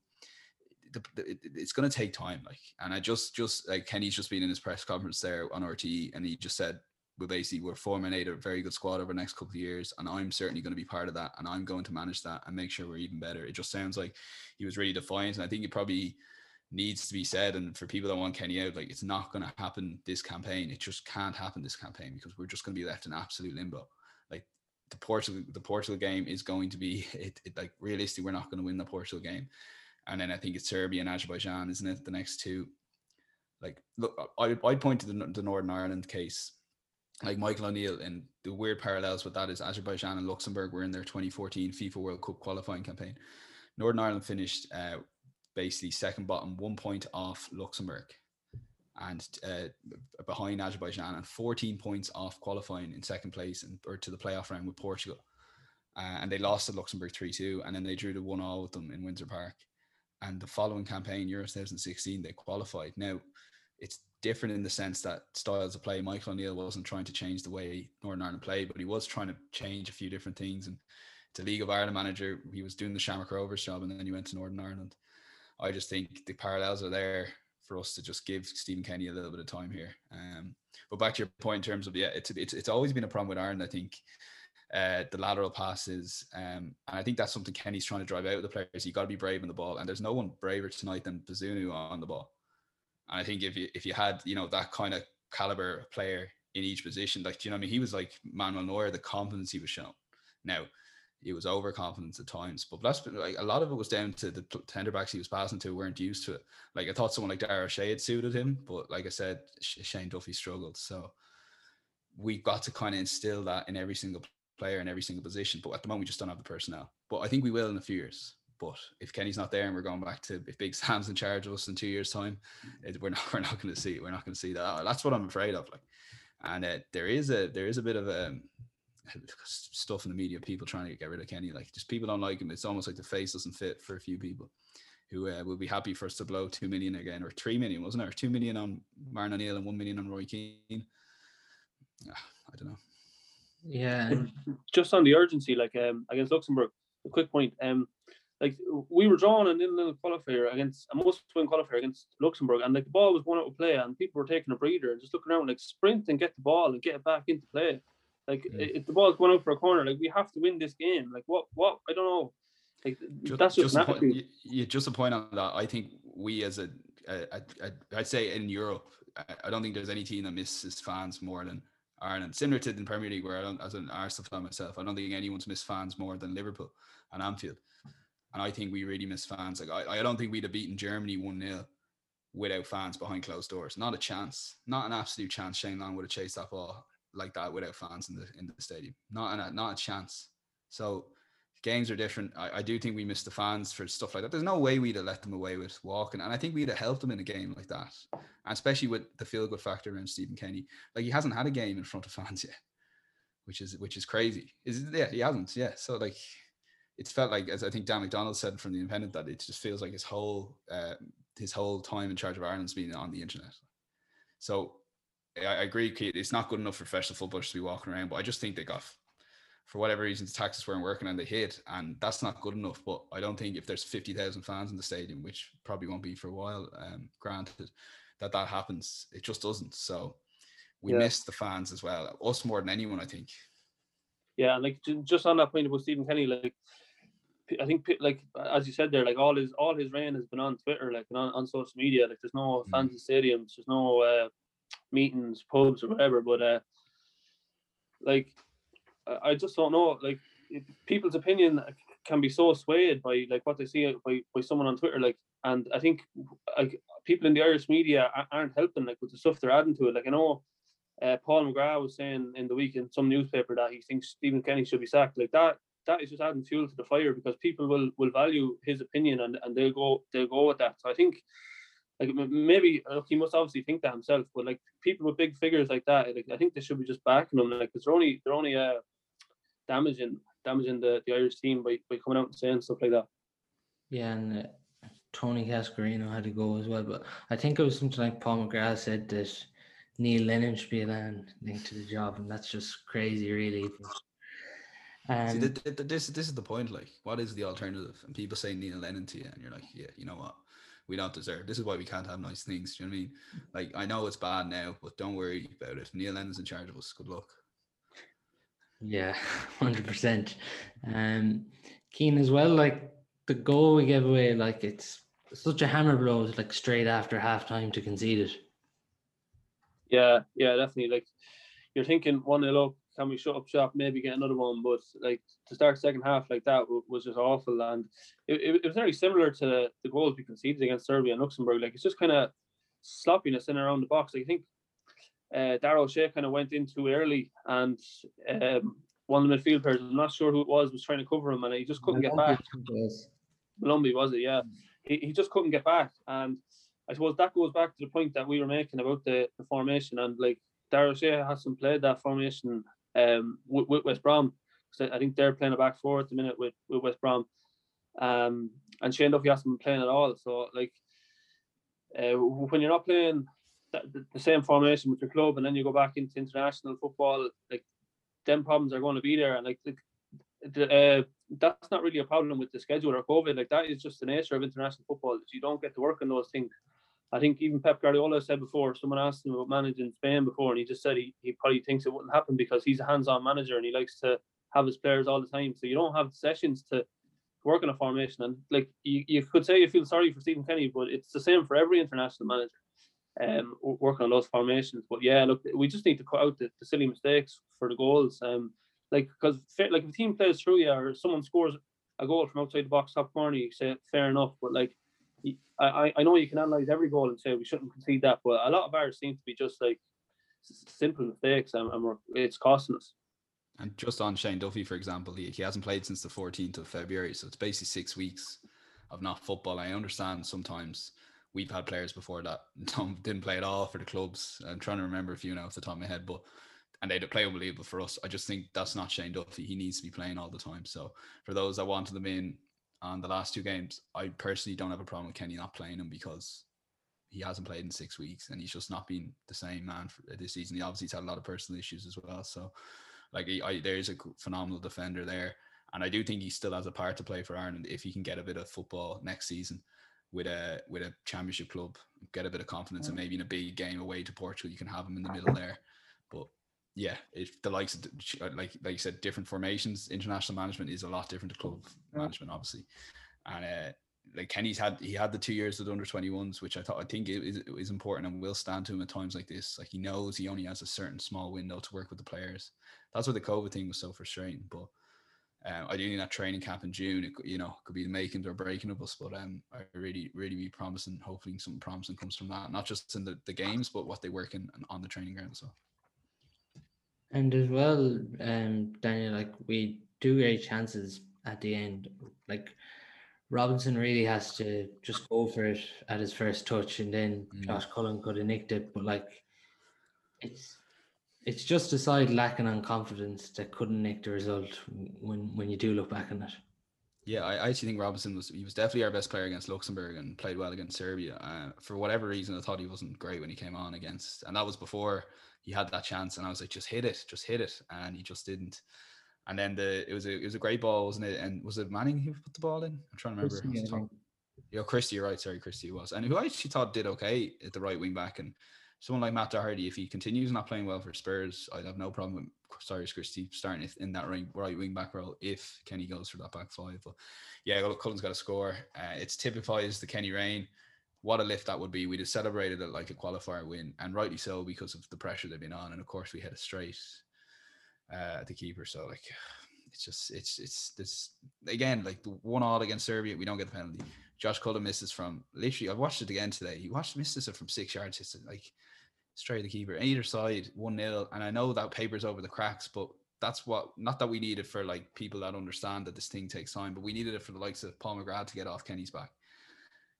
the, the, it's going to take time. Like, and I just, just like Kenny's just been in his press conference there on RTE, and he just said, "We're basically we're forming a very good squad over the next couple of years, and I'm certainly going to be part of that, and I'm going to manage that and make sure we're even better." It just sounds like he was really defiant, and I think he probably needs to be said. And for people that want Kenny out, like it's not going to happen this campaign. It just can't happen this campaign because we're just going to be left in absolute limbo. Like the Portugal, the Portugal game is going to be it, it like realistically, we're not going to win the Portugal game and then I think it's Serbia and Azerbaijan, isn't it? The next two. Like, look, I I point to the, the Northern Ireland case, like Michael O'Neill, and the weird parallels with that is Azerbaijan and Luxembourg were in their 2014 FIFA World Cup qualifying campaign. Northern Ireland finished uh, basically second bottom, one point off Luxembourg, and uh, behind Azerbaijan, and 14 points off qualifying in second place and or to the playoff round with Portugal. Uh, and they lost to Luxembourg 3 2, and then they drew the 1 all with them in Windsor Park and the following campaign, Euro 2016, they qualified. Now, it's different in the sense that styles of play. Michael O'Neill wasn't trying to change the way Northern Ireland played, but he was trying to change a few different things. And to League of Ireland manager, he was doing the Shamrock Rovers job, and then he went to Northern Ireland. I just think the parallels are there for us to just give Stephen Kenny a little bit of time here. Um, but back to your point in terms of yeah, it's it's it's always been a problem with Ireland. I think uh, the lateral passes. Um, and I think that's something Kenny's trying to drive out of the players. You got to be brave in the ball, and there's no one braver tonight than Bazunu on the ball. And I think if you if you had you know that kind of caliber player in each position, like do you know, I mean, he was like Manuel Neuer, the confidence he was shown. Now, it was overconfidence at times, but that's like a lot of it was down to the tender backs he was passing to weren't used to it. Like I thought someone like Dara O'Shea had suited him, but like I said, Shane Duffy struggled. So we've got to kind of instill that in every single player in every single position. But at the moment, we just don't have the personnel. But I think we will in a few years. But if Kenny's not there and we're going back to if Big Sam's in charge of us in two years' time, it, we're not we're not going to see we're not going to see that. That's what I'm afraid of. Like, and uh, there is a there is a bit of a um, stuff in the media, people trying to get rid of Kenny. Like, just people don't like him. It's almost like the face doesn't fit for a few people who uh, will be happy for us to blow two million again or three million, wasn't it? Two million on Martin O'Neill and one million on Roy Keane. Ah, I don't know. Yeah. Just on the urgency, like um, against Luxembourg, a quick point. Um, like we were drawn in a qualifier against a must win qualifier against Luxembourg, and like the ball was going out of play, and people were taking a breather and just looking around, like sprint and get the ball and get it back into play. Like if the ball's going out for a corner, like we have to win this game. Like what? What? I don't know. Like Ju- that's just, a point, attitude. y- y- just a point on that. I think we as a, a, a, a I'd say in Europe, I, I don't think there's any team that misses fans more than Ireland. Similar to the Premier League, where I don't, as an Arsenal fan myself, I don't think anyone's missed fans more than Liverpool and Anfield. And I think we really miss fans. Like I, I don't think we'd have beaten Germany one 0 without fans behind closed doors. Not a chance. Not an absolute chance. Shane Long would have chased that ball like that without fans in the in the stadium. Not an, not a chance. So games are different. I, I do think we miss the fans for stuff like that. There's no way we'd have let them away with walking, and I think we'd have helped them in a game like that, and especially with the feel good factor around Stephen Kenny. Like he hasn't had a game in front of fans yet, which is which is crazy. Is it- yeah, he hasn't. Yeah, so like it's felt like as I think Dan McDonnell said from the Independent that it just feels like his whole uh, his whole time in charge of Ireland's been on the internet. So I, agree, Keith. It's not good enough for professional footballers to be walking around, but I just think they got for whatever reason, the taxes weren't working and they hit, and that's not good enough. But I don't think if there's 50,000 fans in the stadium, which probably won't be for a while, um, granted, that that happens. It just doesn't. So we Yeah. missed the fans as well, us more than anyone, I think. Yeah, and like just on that point about Stephen Kenny, like I think like as you said there, like all his all his reign has been on Twitter, like and on, on social media. Like there's no Mm. fans in stadiums, there's no uh, meetings, pubs or whatever. But uh, like I, just don't know. Like it, people's opinion can be so swayed by like what they see by, by someone on Twitter. Like, and I think like people in the Irish media aren't helping like with the stuff they're adding to it. Like I know uh, Paul McGrath was saying in the week in some newspaper that he thinks Stephen Kenny should be sacked. Like that, that is just adding fuel to the fire because people will will value his opinion and, and they'll go they'll go with that. So I think like maybe he must obviously think that himself, but like people with big figures like that, like I think they should be just backing them. Like 'cause they're only they're only uh damaging damaging the, the Irish team by, by coming out and saying stuff like that. Yeah, and uh, Tony Cascarino had to go as well. But I think it was something like Paul McGrath said that Neil Lennon should be then linked to the job, and that's just crazy, really. See, And th- th- th- this this is the point. Like, what is the alternative? And people say Neil Lennon to you, and you're like, yeah, you know what? We don't deserve. This is why we can't have nice things. Do you know what I mean? Like, I know it's bad now, but don't worry about it. Neil Lennon's in charge of us. Good luck. yeah, hundred percent. Um, Cian as well. Like the goal we gave away, like it's such a hammer blow. It's like straight after halftime to concede it. Yeah, yeah, definitely. Like you're thinking one nil up, can we shut up shop, maybe get another one? But like to start second half like that wa- was just awful, and it, it, it was very similar to the, goals we conceded against Serbia and Luxembourg. Like it's just kind of sloppiness in and around the box. Like, I think uh, Dara O'Shea kind of went in too early, and um, one of the midfield players, I'm not sure who it was, was trying to cover him, and he just couldn't get back. Molumby was it? Yeah, he, he just couldn't get back, and I suppose that goes back to the point that we were making about the, the formation and like Dara O'Shea hasn't played that formation um with, with West Brom. So I think they're playing a back four at the minute with, with West Brom, um, and Shane Duffy hasn't been playing at all. So like, uh, when you're not playing the, same formation with your club, and then you go back into international football, like them problems are going to be there, and like the, the, uh, that's not really a problem with the schedule or COVID. Like that is just the nature of international football. You don't get to work on those things. I think even Pep Guardiola said before. Someone asked him about managing Spain before, and he just said he, he probably thinks it wouldn't happen because he's a hands-on manager and he likes to have his players all the time. So you don't have sessions to work on a formation. And like you, you could say you feel sorry for Stephen Kenny, but it's the same for every international manager. Um, working on those formations. But yeah, look, we just need to cut out the, the silly mistakes for the goals. Um, like because like if a team plays through you or someone scores a goal from outside the box top corner, you say fair enough. But like I, I- know you can analyze every goal and say we shouldn't concede that, but a lot of ours seem to be just like simple mistakes, and, and it's costing us. And just on Shane Duffy, for example, he, he hasn't played since the 14th of February. So it's basically six weeks of not football. I understand sometimes we've had players before that didn't play at all for the clubs. I'm trying to remember a few now off the top of my head, but and they'd play unbelievable for us. I just think that's not Shane Duffy. He needs to be playing all the time. So for those that wanted them in on the last two games, I personally don't have a problem with Kenny not playing him because he hasn't played in six weeks and he's just not been the same man for this season. He obviously had a lot of personal issues as well. So like he, I, there's a phenomenal defender there, And I do think he still has a part to play for Ireland if he can get a bit of football next season with a with a championship club, get a bit of confidence, and mm. maybe in a big game away to Portugal, you can have him in the middle there. But yeah, if the likes of like like you said, different formations, international management is a lot different to club management, obviously. And uh, like Kenny's had he had the two years with under 21s, which I thought I think is, is important and will stand to him at times like this. Like he knows he only has a certain small window to work with the players. That's where the COVID thing was so frustrating. But um, I do think that training camp in June, it, you know, could be the makings or breaking of us. But um, I really, really be promising. Hopefully, something promising comes from that. Not just in the, the games, but what they work in on the training ground. So. And as well, um, Daniel, like we do get chances at the end. Like Robinson really has to just go for it at his first touch, and then mm. Josh Cullen could have nicked it. But like, it's it's just a side lacking on confidence that couldn't nick the result when when you do look back on it. Yeah, I, I actually think Robinson was he was definitely our best player against Luxembourg and played well against Serbia. Uh, for whatever reason, I thought he wasn't great when he came on against, and that was before he had that chance. And I was like, just hit it, just hit it, and he just didn't. And then the it was a it was a great ball, wasn't it? And was it Manning who put the ball in? I'm trying to remember. Yeah, Christie, you're right. Sorry, Christie was, and who I actually thought did okay at the right wing back. And someone like Matt Doherty, if he continues not playing well for Spurs, I'd have no problem with Cyrus Christie starting in that right, wing back role if Kenny goes for that back five. But yeah, Cullen's got to score. Uh, it's typifies the Kenny reign. What a lift that would be. We'd have celebrated it like a qualifier win, and rightly so because of the pressure they've been on. And of course, we had a straight uh, the keeper. So like, it's just it's it's this again like the one all against Serbia. We don't get the penalty. Josh Cullen misses from literally. I watched it again today. He watched misses it from six yards. It's like straight the keeper. Either side, one 0 And I know that papers over the cracks, but that's what not that we need it for like people that understand that this thing takes time, but we needed it for the likes of Paul McGrath to get off Kenny's back,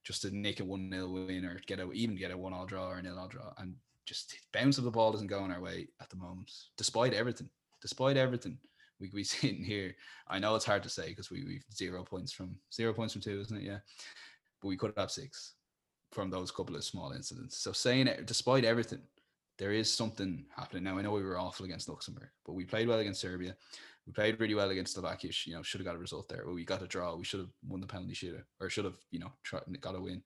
just to nick a one 0 win or get a even get a one all draw or a nil all draw, and just bounce of the ball doesn't go on our way at the moment, despite everything despite everything we be sitting here. I know it's hard to say because we we've zero points from zero points from two, isn't it? Yeah, but we could have six from those couple of small incidents. So saying it, despite everything, there is something happening. Now I know we were awful against Luxembourg, but we played well against Serbia. We played really well against Slovakia. You know, should have got a result there. We got a draw. We should have won the penalty shooter, or should have, you know, tried, got a win.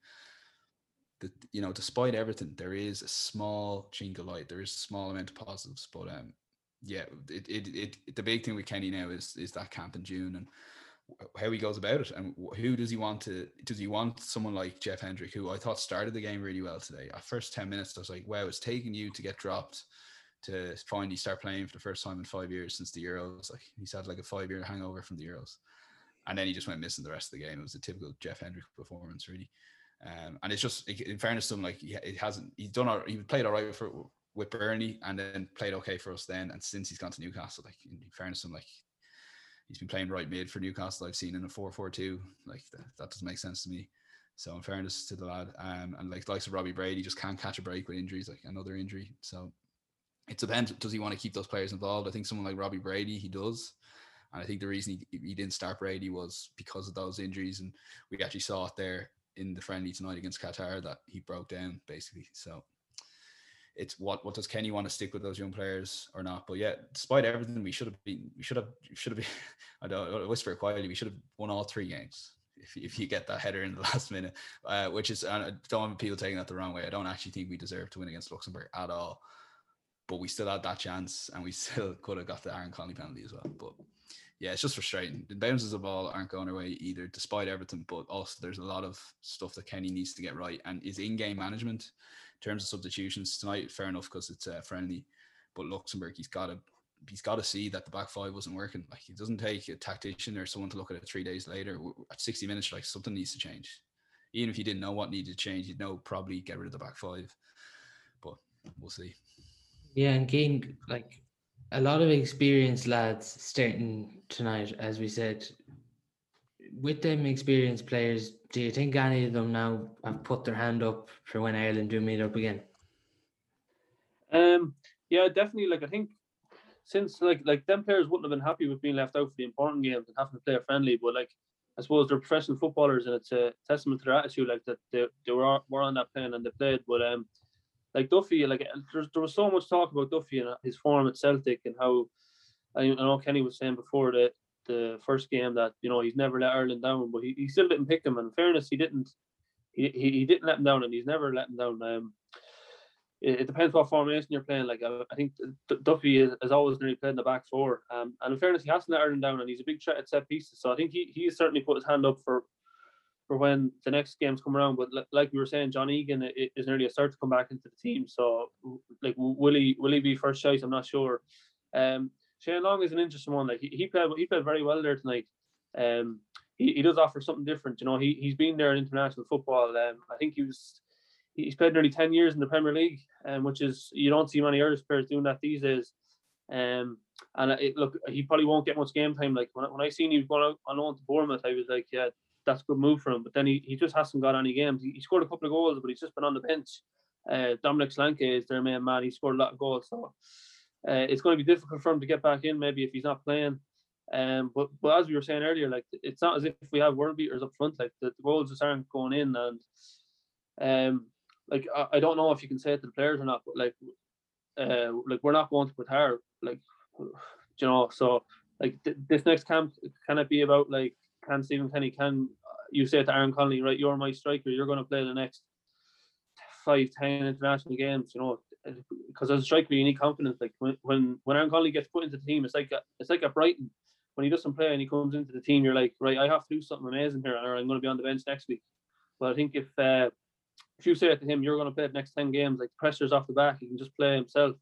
The, you know, despite everything, there is a small chink of light. There is a small amount of positives, but um, yeah, it, it, it, the big thing with Kenny now is is that camp in June and how he goes about it and who does he want to does he want someone like Jeff Hendrick who I thought started the game really well today. At first 10 minutes I was like wow it's taking you to get dropped to finally start playing for the first time in five years since the Euros. Like he's had like a five year hangover from the Euros. And then he just went missing the rest of the game. It was a typical Jeff Hendrick performance really. Um, and it's just in fairness to him like he, it hasn't he's done all, he played all right for with Burnley and then played okay for us then. And since he's gone to Newcastle, like in fairness, to him like he's been playing right mid for Newcastle. I've seen in a 4-4-2. Like that, that doesn't make sense to me. So in fairness to the lad, um, and like likes of Robbie Brady just can't catch a break with injuries, like another injury. So it depends. Does he want to keep those players involved? I think someone like Robbie Brady, he does. And I think the reason he, he didn't start Brady was because of those injuries. And we actually saw it there in the friendly tonight against Qatar that he broke down basically. So it's what what does Kenny want to stick with those young players or not? But yeah, despite everything, we should have been we should have should have been I don't whisper quietly, we should have won all three games. If, if you get that header in the last minute, uh, which is I don't want people taking that the wrong way. I don't actually think we deserve to win against Luxembourg at all. But we still had that chance and we still could have got the Aaron Connolly penalty as well. But yeah, it's just frustrating. The bounces of ball aren't going our way either, despite everything. But also, there's a lot of stuff that Kenny needs to get right, and his in-game management terms of substitutions tonight, fair enough because it's uh, friendly. But Luxembourg, he's got to he's got to see that the back five wasn't working. Like it doesn't take a tactician or someone to look at it three days later. At 60 minutes, like something needs to change. Even if you didn't know what needed to change, you'd know probably get rid of the back five. But we'll see. Yeah, and gain like a lot of experienced lads starting tonight, as we said. With them experienced players, do you think any of them now have put their hand up for when Ireland do meet up again? Um, yeah, definitely. Like I think since like like them players wouldn't have been happy with being left out for the important games and having to play a friendly, but like I suppose they're professional footballers and it's a testament to their attitude, like that they, they were were on that plane and they played. But um, like Duffy, like there, there was so much talk about Duffy and his form at Celtic and how I know Kenny was saying before that the first game that you know he's never let Ireland down, but he, he still didn't pick him. And in fairness, he didn't. He, he, he didn't let him down, and he's never let him down. Um, it, it depends what formation you're playing. Like I, I think Duffy is, has always nearly played in the back four, um, and in fairness, he hasn't let Ireland down, and he's a big threat at set pieces. So I think he he certainly put his hand up for for when the next games come around. But like we were saying, John Egan is nearly a start to come back into the team. So like, will he will he be first choice? I'm not sure. Um, Shane Long is an interesting one. Like he, he played he played very well there tonight. Um, he, he does offer something different. You know, he he's been there in international football. Um, I think he was he's played nearly ten years in the Premier League, um, which is you don't see many Irish players doing that these days. Um, and it, look, he probably won't get much game time. Like when, when I seen he was going out on loan to Bournemouth, I was like, yeah, that's a good move for him. But then he, he just hasn't got any games. He, he scored a couple of goals, but he's just been on the bench. Uh, Dominic Solanke is their main man. He scored a lot of goals, so uh, it's going to be difficult for him to get back in. Maybe if he's not playing. Um, but but as we were saying earlier, like it's not as if we have world beaters up front. Like the, the goals just aren't going in, and um, like I, I don't know if you can say it to the players or not, but like uh, like we're not going to Qatar, like you know. So like th- this next camp can it be about like can Stephen Kenny can you say to Aaron Connolly, right, you're my striker, you're going to play the next five, ten international games, you know, because as a striker you need confidence. Like when when when Aaron Connolly gets put into the team, it's like a, it's like a Brighton when he doesn't play and he comes into the team, you're like, right, I have to do something amazing here, or I'm going to be on the bench next week. But I think if uh, if you say it to him, you're going to play the next ten games, like the pressure's off the back, he can just play himself.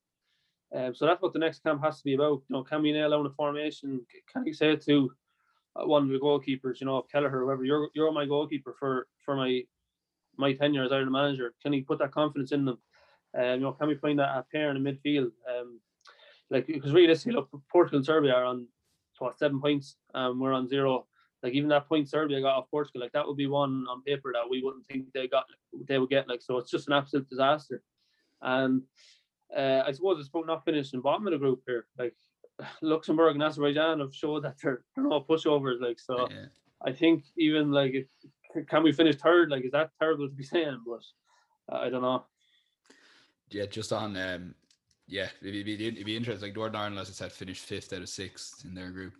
Um, so that's what the next camp has to be about. You know, can we nail down a formation? Can you say it to uh, one of the goalkeepers, you know, Kelleher, whoever, you're you're my goalkeeper for for my my tenure as Ireland manager. Can he put that confidence in them? Um, you know, can we find that pair in the midfield? Um, like because realistically, look, Portugal and Serbia are on what seven points, um, we're on zero. Like even that point Serbia got off Portugal, like that would be one on paper that we wouldn't think they got, they would get. Like so, it's just an absolute disaster. And uh, I suppose it's about not finishing bottom of the group here. Like Luxembourg and Azerbaijan have showed that they're, they're not pushovers. Like so, yeah. I think even like if, can we finish third? Like is that terrible to be saying? But uh, I don't know. Yeah, just on um, yeah, it'd be, it'd be interesting. Like Northern Ireland, as I said, finished fifth out of sixth in their group.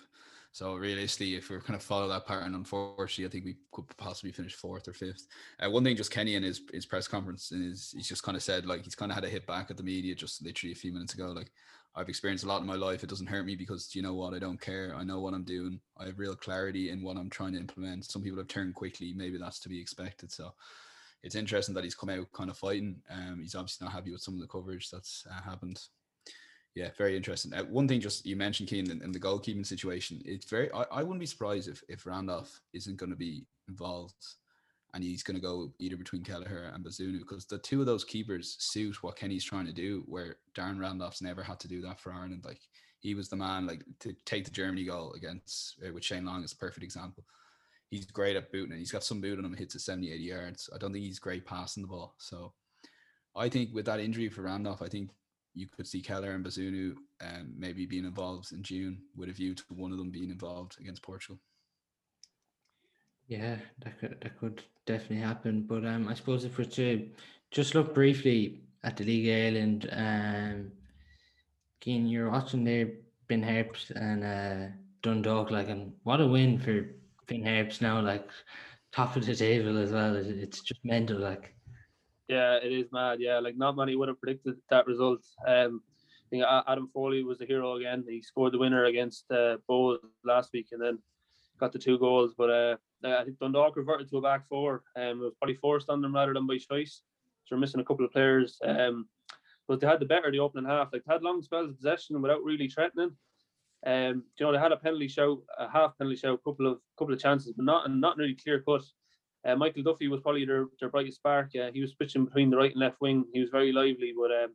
So realistically, if we're kind of follow that pattern, unfortunately, I think we could possibly finish fourth or fifth. Uh, one thing, just Kenny in his his press conference, is he's just kind of said like he's kind of had a hit back at the media just literally a few minutes ago. Like I've experienced a lot in my life. It doesn't hurt me because you know what? I don't care. I know what I'm doing. I have real clarity in what I'm trying to implement. Some people have turned quickly. Maybe that's to be expected. So it's interesting that he's come out kind of fighting. Um, he's obviously not happy with some of the coverage that's uh, happened. Yeah, very interesting. Uh, one thing, just you mentioned Cian in, in the goalkeeping situation. It's very. I, I wouldn't be surprised if if Randolph isn't going to be involved and he's going to go either between Kelleher and Bazunu because the two of those keepers suit what Kenny's trying to do. Where Darren Randolph's never had to do that for Ireland. Like he was the man, like to take the Germany goal against uh, with Shane Long is a perfect example. He's great at booting, and he's got some boot on him. Hits at 70, 80 yards. I don't think he's great passing the ball. So I think with that injury for Randolph, I think you could see Kelleher and Bazunu um, maybe being involved in June with a view to one of them being involved against Portugal. Yeah, that could that could definitely happen. But um, I suppose if we're to just look briefly at the League Ireland, um, you're watching there, Finn Harps and uh, Dundalk, like, and what a win for Harps now, like top of the table as well. It's just mental, like. Yeah, it is mad. Yeah, like not many would have predicted that result. Um, I think Adam Foley was the hero again. He scored the winner against uh, Bohs last week, and then got the two goals. But uh, I think Dundalk reverted to a back four. Um, it was probably forced on them rather than by choice. So we're missing a couple of players. Um, but they had the better the opening half. Like they had long spells of possession without really threatening. Um, you know they had a penalty show, a half penalty show, a couple of couple of chances, but not not really clear cut. Uh, Michael Duffy was probably their, their brightest spark. Uh, he was switching between the right and left wing. He was very lively, but um,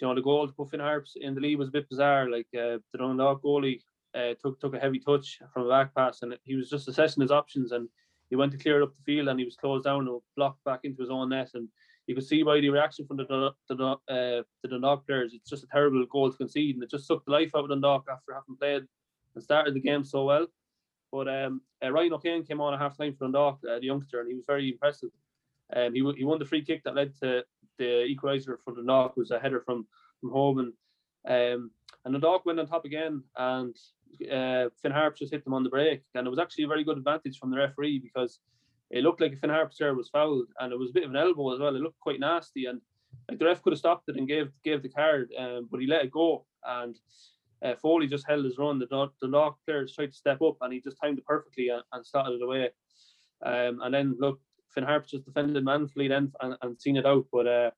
you know the goal to put Finn Harps in the lead was a bit bizarre. Like uh, the Dundalk goalie uh, took took a heavy touch from a back pass, and he was just assessing his options, and he went to clear it up the field, and he was closed down and blocked back into his own net, and you could see by the reaction from the the, uh, the Dundalk players, it's just a terrible goal to concede, and it just sucked the life out of Dundalk after having played and started the game so well. But um, uh, Ryan O'Kane came on a half time for Dundalk, uh, the youngster, and he was very impressive. Um, he he won the free kick that led to the equaliser for Dundalk, was a header from from and Um, and the dog went on top again, and uh, Finn Harps just hit them on the break, and it was actually a very good advantage from the referee because it looked like Finn Harp's there was fouled, and it was a bit of an elbow as well. It looked quite nasty, and like the ref could have stopped it and gave gave the card, um, but he let it go, and uh, Foley just held his run. The the Knock players tried to step up, and he just timed it perfectly and, and started it away. Um, and then look, Finn Harp just defended manfully then and, and seen it out, but uh,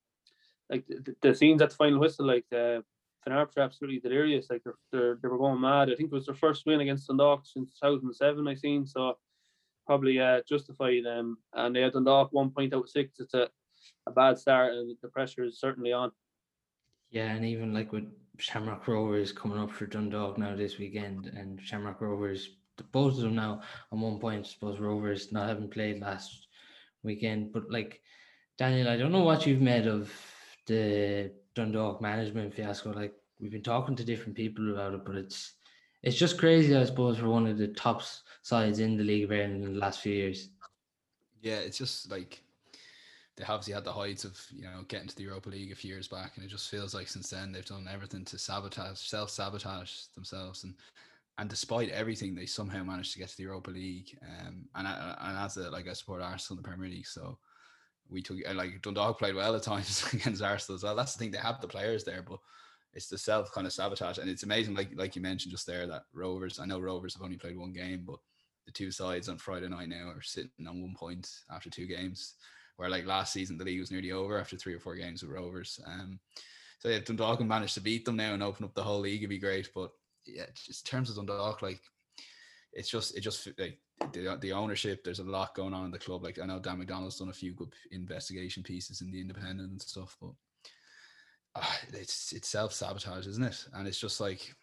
like the, the, scenes at the final whistle, like uh, Finn Harps absolutely delirious. Like they're, they're they were going mad. I think it was their first win against Dundalk since 2007. I seen so probably uh, justified them. And they had Dundalk one point out six. It's a, a bad start, and the pressure is certainly on. Yeah, and even like with Shamrock Rovers coming up for Dundalk now this weekend, and Shamrock Rovers, both of them now on one point. I suppose Rovers not having played last weekend, but like Daniel, I don't know what you've made of the Dundalk management fiasco. Like we've been talking to different people about it, but it's it's just crazy, I suppose, for one of the top sides in the League of Ireland in the last few years. Yeah, it's just like they obviously had the heights of you know getting to the Europa League a few years back, and it just feels like since then they've done everything to sabotage, self sabotage themselves, and and despite everything, they somehow managed to get to the Europa League. Um, and and as a like I support Arsenal in the Premier League, so we took like Dundalk played well at times against Arsenal as well. That's the thing; they have the players there, but it's the self kind of sabotage. And it's amazing, like like you mentioned just there, that Rovers. I know Rovers have only played one game, but the two sides on Friday night now are sitting on one point after two games. Where like last season the league was nearly over after three or four games with Rovers. Um, so yeah, Dundalk can manage to beat them now and open up the whole league, it'd be great. But yeah, just in terms of Dundalk, like it's just it just like the, the ownership. There's a lot going on in the club. Like I know Dan McDonnell's done a few good investigation pieces in the Independent and stuff, but it's it's self sabotage, isn't it? And it's just like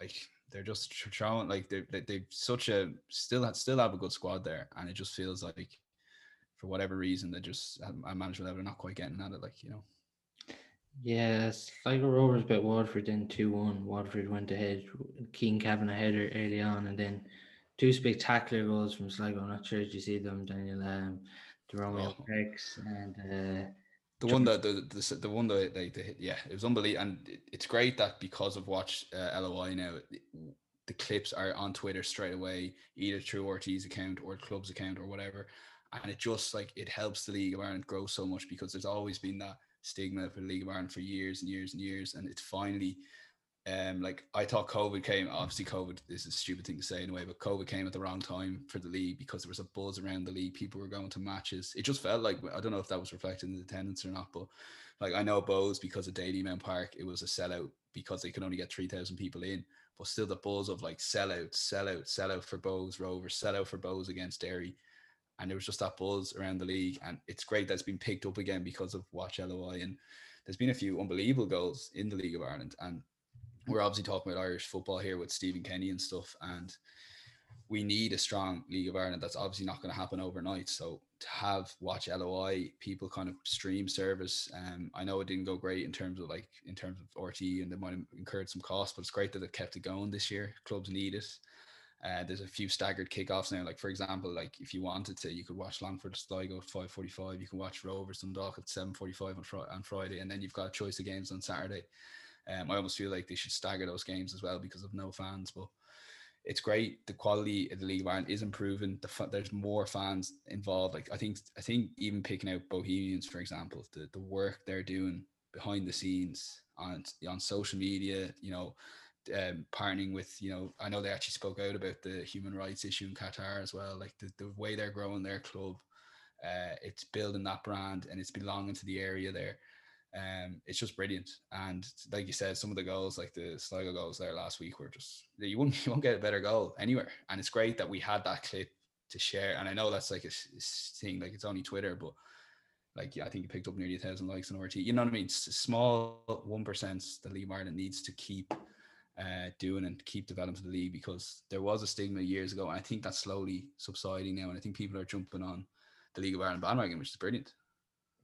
like they're just throwing like they they they've such a still still have a good squad there, and it just feels like for whatever reason they just at management level are not quite getting at it. Like you know. Yes, Sligo Rovers beat Waterford then 2 1. Waterford went ahead. Cian Kavanagh header early on, and then two spectacular goals from Sligo. I'm not sure if you see them, Daniel. Um, the Romeo oh. Parkes and uh, the one that the, the the one that they, they hit, yeah, it was unbelievable, and it, it's great that because of watch uh, LOI now, the clips are on Twitter straight away, either through Ortiz account or club's account or whatever, and it just like it helps the League of Ireland grow so much because there's always been that stigma for the League of Ireland for years and years and years, and it's finally um, like I thought COVID came. Obviously, COVID is a stupid thing to say in a way, but COVID came at the wrong time for the league because there was a buzz around the league. People were going to matches. It just felt like I don't know if that was reflected in the attendance or not, but like I know Bohs because of Dalymount Park, it was a sellout because they could only get three thousand people in. But still, the buzz of like sellout, sellout, sellout for Bohs Rovers, sellout for Bohs against Derry, and there was just that buzz around the league, and it's great that's been picked up again because of Watch LOI and there's been a few unbelievable goals in the League of Ireland and we're obviously talking about Irish football here with Stephen Kenny and stuff, and we need a strong League of Ireland. That's obviously not going to happen overnight. So to have watch LOI people kind of stream service, um, I know it didn't go great in terms of like in terms of RT and they might have incurred some costs, but it's great that it kept it going this year. Clubs need it. Uh, there's a few staggered kickoffs now. Like for example, like if you wanted to, you could watch Longford Sligo at five forty-five. You can watch Rovers Dundalk at seven forty-five on, fr- on Friday, and then you've got a choice of games on Saturday. Um, I almost feel like they should stagger those games as well because of no fans. But it's great. The quality of the league Ireland is improving. The there's more fans involved. Like I think I think even picking out Bohemians for example, the the work they're doing behind the scenes on on social media, you know, um, partnering with you know I know they actually spoke out about the human rights issue in Qatar as well. Like the the way they're growing their club, uh, it's building that brand and it's belonging to the area there. Um, it's just brilliant. And like you said, some of the goals, like the Sligo goals there last week, were just you won't you won't get a better goal anywhere. And it's great that we had that clip to share. And I know that's like a, a thing, like it's only Twitter, but like yeah, I think you picked up nearly a thousand likes on RT. You know what I mean? It's small one percent the League Ireland needs to keep uh, doing and keep developing the league because there was a stigma years ago. And I think that's slowly subsiding now. And I think people are jumping on the League of Ireland bandwagon, which is brilliant.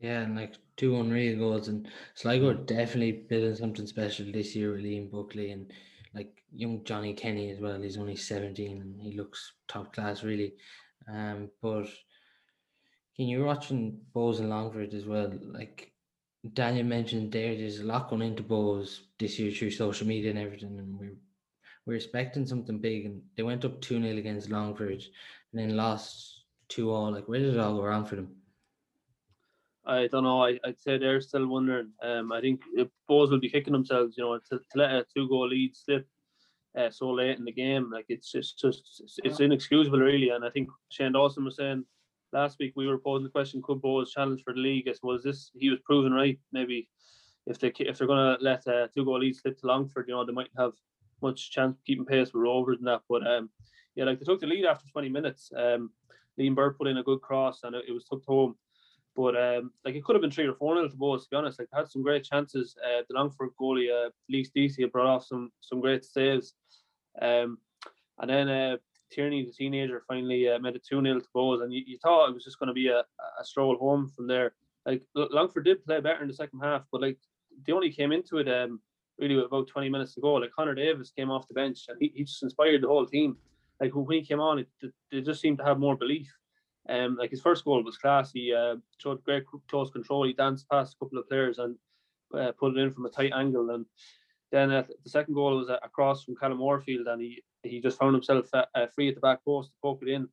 Yeah, and like two unreal goals, and Sligo are definitely building something special this year with Liam Buckley and like young Johnny Kenny as well. He's only seventeen and he looks top class, really. Um, but can you watching Bohs and Longford as well? Like Daniel mentioned there, there's a lot going into Bohs this year through social media and everything, and we're we're expecting something big. And they went up two 0 against Longford, and then lost two all. Like, where did it all go wrong for them? I don't know. I, would say they're still wondering. Um, I think Bohs will be kicking themselves, you know, to, to let a two goal lead slip uh, so late in the game. Like it's just, just it's, it's inexcusable, really. And I think Shane Dawson was saying last week we were posing the question: Could Bohs challenge for the league? I suppose this he was proven right. Maybe if they if they're going to let a two goal lead slip to Longford, you know, they might have much chance of keeping pace with Rovers and that. But um, yeah, like they took the lead after 20 minutes. Um, Liam Burke put in a good cross and it, it was tucked home. But um, like it could have been three or four nil to Bohs, to be honest. Like had some great chances. Uh, the Longford goalie, uh, Lee Steacy, brought off some some great saves. Um, and then uh, Tierney, the teenager, finally uh, made it 2 0 to Bohs. And you, you, thought it was just going to be a, a stroll home from there. Like Longford did play better in the second half, but like they only came into it um, really about 20 minutes to go. Like Connor Davis came off the bench and he, he just inspired the whole team. Like when he came on, it, they just seemed to have more belief. Um, like his first goal was class. He uh, showed great close control. He danced past a couple of players and uh, put it in from a tight angle. And then uh, the second goal was a cross from Callum Moorfield, and he he just found himself uh, uh, free at the back post to poke it in.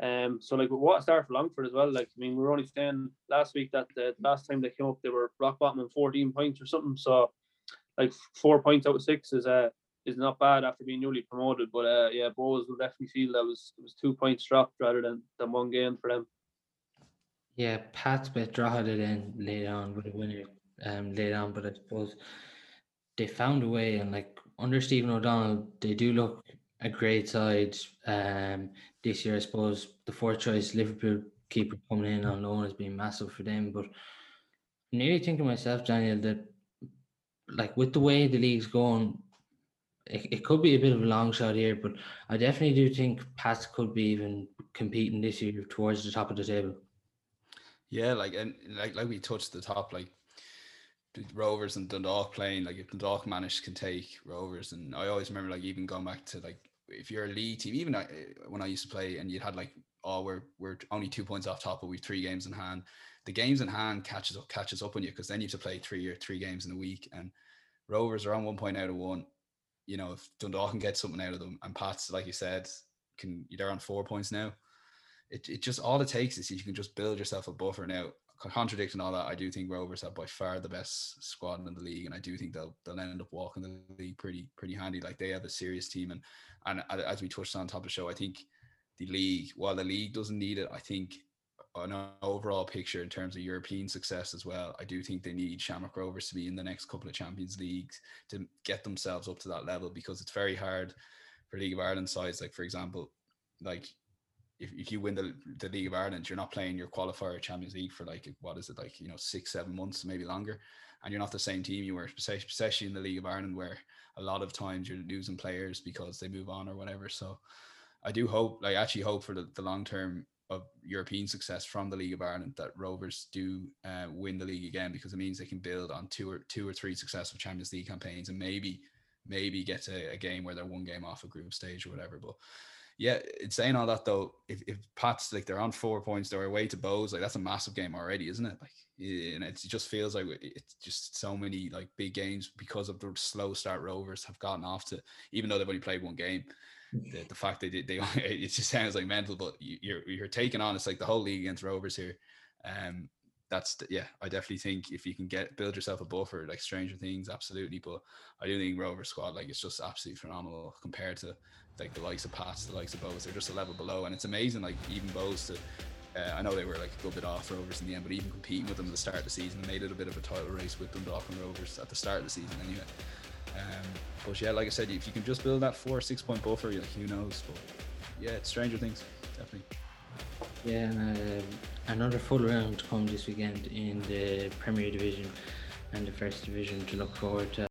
Um, so like what a start for Longford as well. Like I mean, we were only saying last week that the last time they came up, they were rock bottom and 14 points or something. So like four points out of six is uh is not bad after being newly promoted. But uh, yeah, Bohs will definitely feel that was it was two points dropped rather than than one game for them. Yeah, Pat's bit dropped it in later on with a winner um later on, but I suppose they found a way and like under Stephen O'Donnell, they do look a great side um this year. I suppose the fourth choice Liverpool keeper coming in on loan has been massive for them. But I'm nearly thinking myself, Daniel, that like with the way the league's going, it, it could be a bit of a long shot here, but I definitely do think Pats could be even competing this year towards the top of the table. Yeah, like and like like we touched the top, like Rovers and Dundalk playing. Like if Dundalk managed can take Rovers, and I always remember like even going back to like if you're a league team, even when I used to play, and you had like oh we're we're only two points off top, but we've three games in hand. The games in hand catches up catches up on you because then you have to play three or three games in a week, and Rovers are on one point out of one you know, if Dundalk can get something out of them, and Pats, like you said, can they're on four points now. It, it just all it takes is you can just build yourself a buffer now. Contradicting all that, I do think Rovers have by far the best squad in the league, and I do think they'll they'll end up walking the league pretty pretty handy. Like they have a serious team, and and as we touched on top of the show, I think the league, while the league doesn't need it, I think an overall picture in terms of European success as well. I do think they need Shamrock Rovers to be in the next couple of Champions Leagues to get themselves up to that level because it's very hard for League of Ireland sides. Like for example, like if, if you win the, the League of Ireland, you're not playing your qualifier Champions League for like what is it like you know six seven months maybe longer, and you're not the same team you were, especially in the League of Ireland where a lot of times you're losing players because they move on or whatever. So I do hope, like, actually hope for the, the long term of European success from the League of Ireland that Rovers do uh, win the league again because it means they can build on two or two or three successful Champions League campaigns and maybe maybe get to a game where they're one game off a group stage or whatever. But yeah, it's saying all that though, if, if Pats like they're on four points, they're away to Bohs, like that's a massive game already, isn't it? Like and it just feels like it's just so many like big games because of the slow start Rovers have gotten off to, even though they've only played one game the, the fact they did they it just sounds like mental, but you're you're taking on it's like the whole league against Rovers here. Um, that's the, yeah, I definitely think if you can get build yourself a buffer like Stranger Things, absolutely. But I do think Rover squad like it's just absolutely phenomenal compared to like the likes of Pats, the likes of Bohs. They're just a level below, and it's amazing. Like even Bohs to. Uh, I know they were like a good bit off Rovers in the end, but even competing with them at the start of the season made it a bit of a title race with Dundalk and Rovers at the start of the season anyway. Um, but yeah, like I said, if you can just build that four six point buffer, like who knows? But yeah, it's Stranger Things, definitely. Yeah, uh, another full round to come this weekend in the Premier Division and the First Division to look forward to.